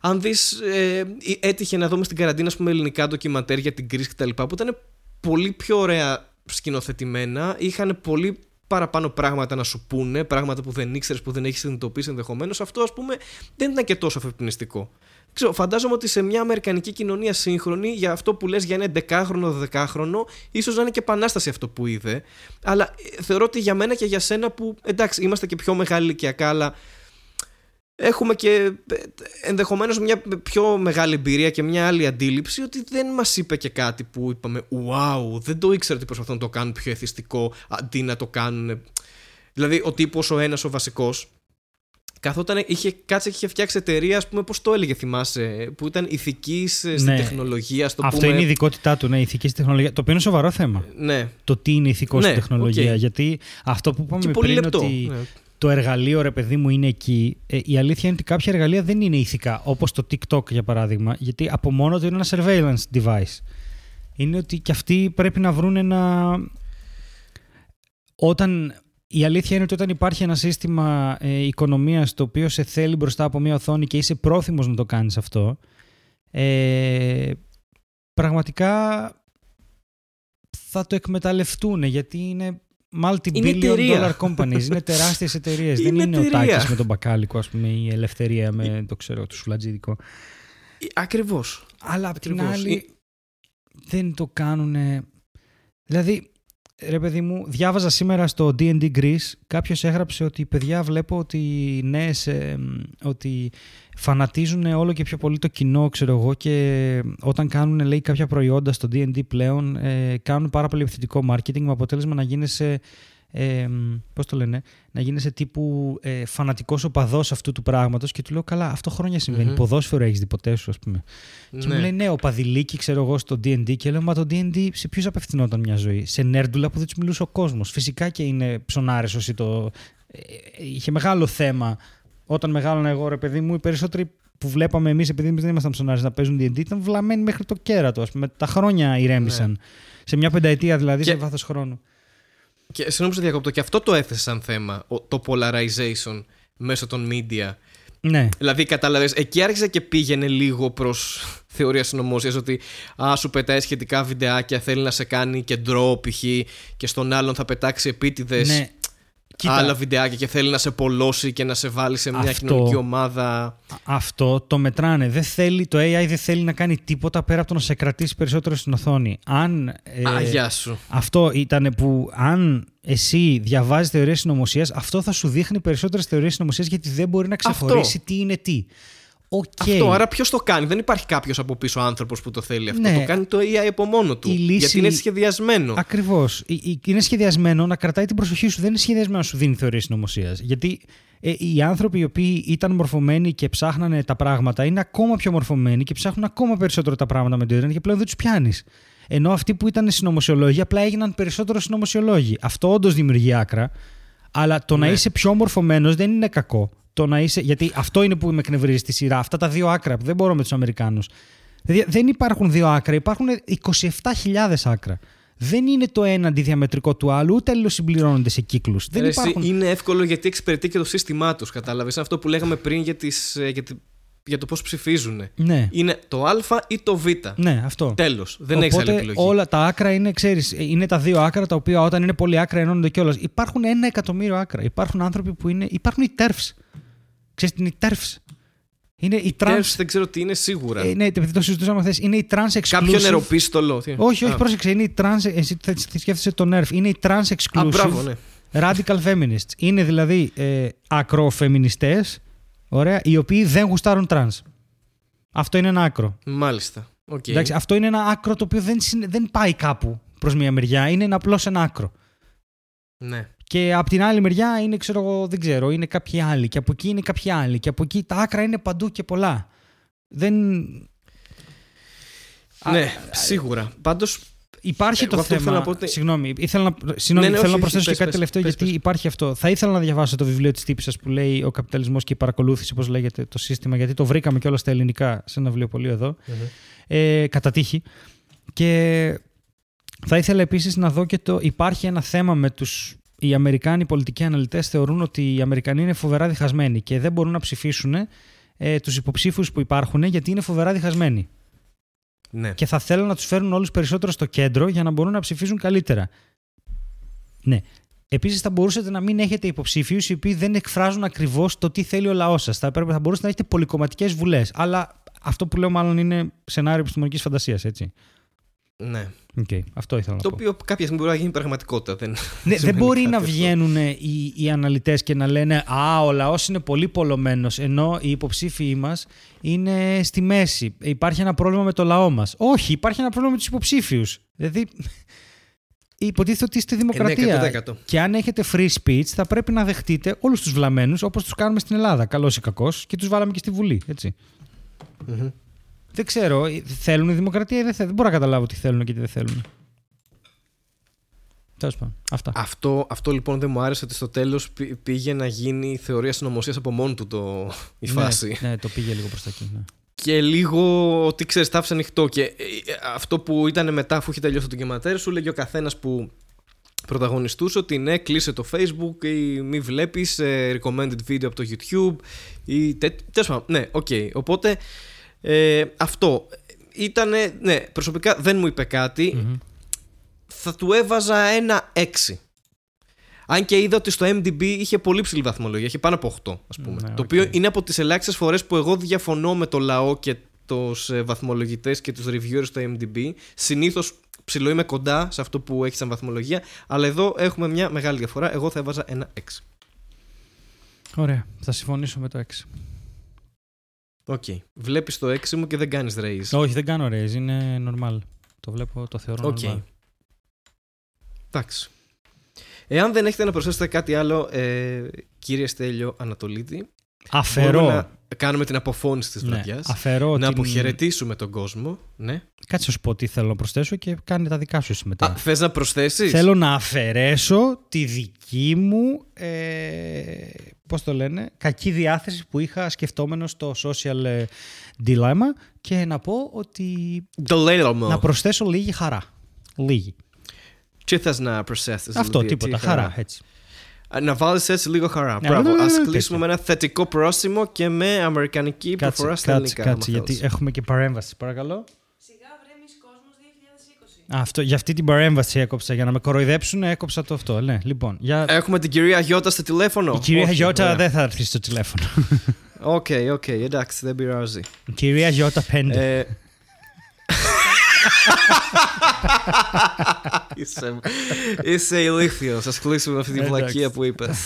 αν δεις ε, έτυχε να δούμε στην καραντίνα ας πούμε, ελληνικά ντοκιματέρ για την κρίση κτλ. που ήταν πολύ πιο ωραία σκηνοθετημένα, είχαν πολύ παραπάνω πράγματα να σου πούνε, πράγματα που δεν ήξερες, που δεν έχεις συνειδητοποιήσει ενδεχομένως. Αυτό, ας πούμε, δεν ήταν και τόσο αφεπινιστικό. Ξέρω, φαντάζομαι ότι σε μια αμερικανική κοινωνία σύγχρονη, για αυτό που λες για ένα 11χρονο, 12χρονο, ίσως να είναι και επανάσταση αυτό που είδε. Αλλά ε, θεωρώ ότι για μένα και για σένα που εντάξει, είμαστε και πιο μεγάλοι ηλικιακά, αλλά έχουμε και ε, ενδεχομένως μια πιο μεγάλη εμπειρία και μια άλλη αντίληψη ότι δεν μας είπε και κάτι που είπαμε «Wow, δεν το ήξερα ότι προσπαθούν να το κάνουν πιο εθιστικό αντί να το κάνουν...» Δηλαδή ο τύπος ο ένας ο βασικός καθόταν, είχε κάτσε και είχε φτιάξει εταιρεία, ας πούμε, πώς το έλεγε θυμάσαι, που ήταν ηθικής στην Ναι. τεχνολογία, στο Αυτό πούμε. είναι η ειδικότητά του, ναι, ηθική στην τεχνολογία. Το οποίο είναι σοβαρό θέμα. Ναι, Το τι είναι ηθικό Ναι, στην τεχνολογία. οκ. Γιατί αυτό που είπαμε και πολύ πριν λεπτό. ότι Ναι. το εργαλείο, ρε παιδί μου, είναι εκεί. Ε, η αλήθεια είναι ότι κάποια εργαλεία δεν είναι ηθικά, όπως το TikTok για παράδειγμα, γιατί από μόνο του είναι ένα surveillance device. Είναι ότι και αυτοί πρέπει να βρουν ένα... Όταν... Η αλήθεια είναι ότι όταν υπάρχει ένα σύστημα ε, οικονομίας το οποίο σε θέλει μπροστά από μια οθόνη και είσαι πρόθυμος να το κάνεις αυτό, ε, πραγματικά θα το εκμεταλλευτούν γιατί είναι multi-billion Είναι εταιρεία. dollar companies. είναι τεράστιες εταιρείες. Δεν Είναι είναι ο εταιρεία. Τάκης με τον Μπακάλικο, ας πούμε, ή η Ελευθερία με το ξέρω, το σουλατζίδικο. Ακριβώς. Αλλά απ' την Ακριβώς. άλλη. δεν το κάνουν. Δηλαδή, ρε παιδί μου, διάβαζα σήμερα στο D&D Greece, κάποιος έγραψε ότι παιδιά βλέπω ότι νέες, ε, ότι φανατίζουν όλο και πιο πολύ το κοινό, ξέρω εγώ, και όταν κάνουν, λέει, κάποια προϊόντα στο D&D πλέον, ε, κάνουν πάρα πολύ επιθετικό marketing με αποτέλεσμα να γίνεσαι ε, πώς το λένε, να γίνεσαι τύπου ε, φανατικός οπαδός αυτού του πράγματος και του λέω καλά αυτό χρόνια συμβαίνει, mm-hmm. ποδόσφαιρο έχεις δει ποτέ σου ας πούμε. Ναι. Και μου λέει ναι, οπαδηλίκη ξέρω εγώ στο D&D και λέω μα το D&D σε ποιους απευθυνόταν μια ζωή, σε νέρντουλα που δεν τους μιλούσε ο κόσμος. Φυσικά και είναι ψωνάρες όσοι το... Ε, είχε μεγάλο θέμα όταν μεγάλωνα εγώ ρε παιδί μου οι περισσότεροι που βλέπαμε εμείς, επειδή εμείς δεν ήμασταν ψωνάρες να παίζουν D&D, ήταν βλαμμένοι μέχρι το κέρατο. Με τα χρόνια ηρέμησαν. Ναι. Σε μια πενταετία δηλαδή, και... σε βάθος χρόνου. Και συγγνώμη που διακόπτω, και αυτό το έθεσε σαν θέμα, το polarization μέσω των media. Ναι. Δηλαδή, κατάλαβες, εκεί άρχισε και πήγαινε λίγο προς θεωρία συνωμοσία ότι α, σου πετάει σχετικά βιντεάκια, θέλει να σε κάνει κεντρό π.χ. και στον άλλον θα πετάξει επίτηδες. Ναι. Κοίτα, άλλα βιντεάκια και θέλει να σε πολλώσει και να σε βάλει σε μια αυτό, κοινωνική ομάδα. Αυτό το μετράνε. Δεν θέλει, το AI δεν θέλει να κάνει τίποτα πέρα από το να σε κρατήσει περισσότερο στην οθόνη. Αν, ε, Α, γεια σου. Αυτό ήταν που αν εσύ διαβάζεις θεωρίες συνωμοσίας, αυτό θα σου δείχνει περισσότερες θεωρίες συνωμοσίας γιατί δεν μπορεί να ξεχωρίσει τι είναι τι. Okay. Αυτό, άρα ποιος το κάνει; Δεν υπάρχει κάποιος από πίσω άνθρωπος που το θέλει αυτό. Ναι. Το κάνει το AI από μόνο του. λύση... Γιατί είναι σχεδιασμένο. Ακριβώς. Είναι σχεδιασμένο να κρατάει την προσοχή σου. Δεν είναι σχεδιασμένο να σου δίνει θεωρίες συνωμοσίας. Γιατί ε, οι άνθρωποι οι οποίοι ήταν μορφωμένοι και ψάχνανε τα πράγματα είναι ακόμα πιο μορφωμένοι και ψάχνουν ακόμα περισσότερο τα πράγματα με το Ιντερνετ και πλέον δεν τους πιάνεις. Ενώ αυτοί που ήταν συνωμοσιολόγοι απλά έγιναν περισσότερο συνωμοσιολόγοι. Αυτό όντως δημιουργεί άκρα. Αλλά το ναι. να είσαι πιο μορφωμένο δεν είναι κακό το να είσαι. Γιατί αυτό είναι που με εκνευρίζει στη σειρά. Αυτά τα δύο άκρα που δεν μπορώ με τους Αμερικάνους. Δηλαδή δεν υπάρχουν δύο άκρα, υπάρχουν 27.000 άκρα. Δεν είναι το ένα αντιδιαμετρικό του άλλου, ούτε αλληλοσυμπληρώνονται σε κύκλους. υπάρχουν... Είναι εύκολο γιατί εξυπηρετεί και το σύστημά τους. Κατάλαβες αυτό που λέγαμε πριν για, τις, ε, για, για το πώς ψηφίζουν. Ναι. Είναι το Α ή το Β. Ναι, αυτό. Τέλος. Δεν έχει άλλη επιλογή. Όλα τα άκρα είναι, ξέρεις, είναι τα δύο άκρα τα οποία όταν είναι πολύ άκρα ενώνονται κιόλας. Υπάρχουν ένα εκατομμύριο άκρα. Υπάρχουν άνθρωποι που είναι. Υπάρχουν οι TERFs. Ξέρεις τι είναι η TERFs; Είναι η trans... TERFs δεν ξέρω τι είναι σίγουρα. Ε, ναι, επειδή το συζητούσαμε χθες. Είναι η trans exclusive. Κάποιο νεροπίστολο. Όχι, όχι, πρόσεξε. Είναι η trans. Εσύ θα σκέφτεσαι το NERF. Είναι η trans exclusive. Α, μπράβο, ναι. Radical feminists. Είναι δηλαδή ε, ακροφεμινιστές, ωραία, οι οποίοι δεν γουστάρουν trans. Αυτό είναι ένα άκρο. Μάλιστα. Okay. Εντάξει, αυτό είναι ένα άκρο το οποίο δεν, δεν πάει κάπου προς μία μεριά. Είναι απλώς ένα άκρο. Ναι. Και από την άλλη μεριά είναι, ξέρω εγώ, δεν ξέρω, είναι κάποιοι άλλοι. Και από εκεί είναι κάποιοι άλλοι. Και από εκεί τα άκρα είναι παντού και πολλά. Δεν. Ναι, σίγουρα. Πάντως. Υπάρχει το θέμα. Να ότι... Συγγνώμη, ήθελα να, συγγνώμη, ναι, ναι, θέλω να προσθέσω και κάτι τελευταίο, γιατί υπάρχει αυτό. Θα ήθελα να διαβάσω το βιβλίο της τύπης που λέει Ο καπιταλισμός και η παρακολούθηση, όπως λέγεται το σύστημα, γιατί το βρήκαμε και όλα στα ελληνικά σε ένα βιβλιοπωλείο εδώ. Mm-hmm. Ε, κατά τύχη. Και θα ήθελα επίσης να δω και το. Υπάρχει ένα θέμα με του οι Αμερικάνοι πολιτικοί αναλυτές θεωρούν ότι οι Αμερικανοί είναι φοβερά διχασμένοι και δεν μπορούν να ψηφίσουν ε, τους υποψήφιους που υπάρχουν γιατί είναι φοβερά διχασμένοι. Ναι. Και θα θέλουν να τους φέρουν όλους περισσότερο στο κέντρο για να μπορούν να ψηφίσουν καλύτερα. Ναι. Επίσης, θα μπορούσατε να μην έχετε υποψήφιους οι οποίοι δεν εκφράζουν ακριβώς το τι θέλει ο λαός σας. Θα, θα μπορούσατε να έχετε πολυκομματικές βουλές. Αλλά αυτό που λέω, μάλλον είναι σενάριο επιστημονικής φαντασίας, έτσι. Ναι. Okay, αυτό ήθελα να το πω. οποίο κάποια στιγμή μπορεί να γίνει πραγματικότητα. Δεν, ναι, δεν μπορεί να βγαίνουν οι, οι αναλυτές και να λένε Α, ο λαός είναι πολύ πολλωμένος, ενώ οι υποψήφοι μας είναι στη μέση. Υπάρχει ένα πρόβλημα με το λαό μας. Όχι, υπάρχει ένα πρόβλημα με τους υποψήφιους. Δηλαδή. Υποτίθεται ότι είστε δημοκρατία. Ε, ναι, και αν έχετε free speech, θα πρέπει να δεχτείτε όλους τους βλαμμένους όπως τους κάνουμε στην Ελλάδα. Καλός ή κακός, και τους βάλαμε και στη Βουλή. Έτσι. Mm-hmm. Δεν ξέρω. Θέλουν η δημοκρατία ή δεν θέλουν. Δεν μπορώ να καταλάβω τι θέλουν και τι δεν θέλουν. Τέλος πάντων. Αυτά. Αυτό, αυτό λοιπόν δεν μου άρεσε ότι στο τέλος πήγε να γίνει θεωρία συνωμοσίας από μόνο του το, η ναι, φάση. Ναι, το πήγε λίγο προς τα εκεί. Ναι. Και λίγο ότι ξέρεις, τα άφησε ανοιχτό. Και ε, αυτό που ήταν μετά, αφού είχε τελειώσει το ντοκιματέρ, σου λέγει ο καθένας που πρωταγωνιστούσε ότι ναι, κλείσε το Facebook ή μη βλέπεις ε, recommended video από το YouTube. Ή, τέλος πάντων, ναι, OK. Okay. Οπότε ε, αυτό. Ήτανε, ναι, προσωπικά δεν μου είπε Θα του έβαζα ένα 6. Αν και είδα ότι στο IMDb είχε πολύ ψηλή βαθμολογία, είχε πάνω από 8, ας πούμε. Ναι, το οποίο είναι από τις ελάχιστες φορές που εγώ διαφωνώ με το λαό και τους ε, βαθμολογητές και τους reviewers στο IMDb. Συνήθως ψηλό είμαι κοντά σε αυτό που έχει σαν βαθμολογία, αλλά εδώ έχουμε μια μεγάλη διαφορά. Εγώ θα έβαζα ένα 6. Ωραία. Θα συμφωνήσω με το 6. OK. Okay. Βλέπεις το 6 μου και δεν κάνεις raise. Όχι, δεν κάνω raise. Είναι normal. Το βλέπω, το θεωρώ Okay. normal. Εντάξει. Εάν δεν έχετε να προσθέσετε κάτι άλλο, ε, κύριε Στέλιο Ανατολίτη, Αφαιρώ. μπορούμε να κάνουμε την αποφώνηση της Ναι, βραδιάς. αφαιρώ Να την... αποχαιρετήσουμε τον κόσμο. Ναι. Κάτσε να σου πω τι θέλω να προσθέσω και κάνε τα δικά σου εσύ μετά. Α, θες να προσθέσεις; Θέλω να αφαιρέσω τη δική μου, ε, πώς το λένε, κακή διάθεση που είχα σκεφτόμενο στο social ε, dilemma και να πω ότι Το λέω μου. να προσθέσω λίγη χαρά. Λίγη. Τι θες να προσθέσεις; Αυτό, δηλαδή, τίποτα. τι Χαρά, έτσι. Α, Να βάλεις έτσι λίγο χαρά. Ναι, Μπράβο. ναι, ναι, Ας ναι, κλείσουμε με ένα θετικό πρόσημο και με αμερικανική Κάτσε, προφορά στα κάτσε, ελληνικά. κάτσε, άμα γιατί θέλεις. έχουμε και παρέμβαση, παρακαλώ. Σιγά βρέμεις κόσμος 2020. Α, Αυτό, για αυτή την παρέμβαση έκοψα, για να με κοροϊδέψουν έκοψα το αυτό. Ναι, λοιπόν, για... Έχουμε την κυρία Γιώτα στο τηλέφωνο. η κυρία Όχι, Γιώτα ωραία. δεν θα έρθει στο τηλέφωνο. Οκ, οκ, εντάξει, δεν πειράζει. η κυρία Γιώτα 5. Ε, είσαι, είσαι ηλίθιος. Ας κλείσουμε με αυτή την Εντάξει. βλακεία που είπες.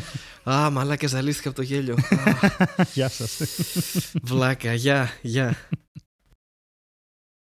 Α, μαλάκα, ζαλίστηκα από το γέλιο. Α, Γεια σας. Βλάκα, γεια, γεια.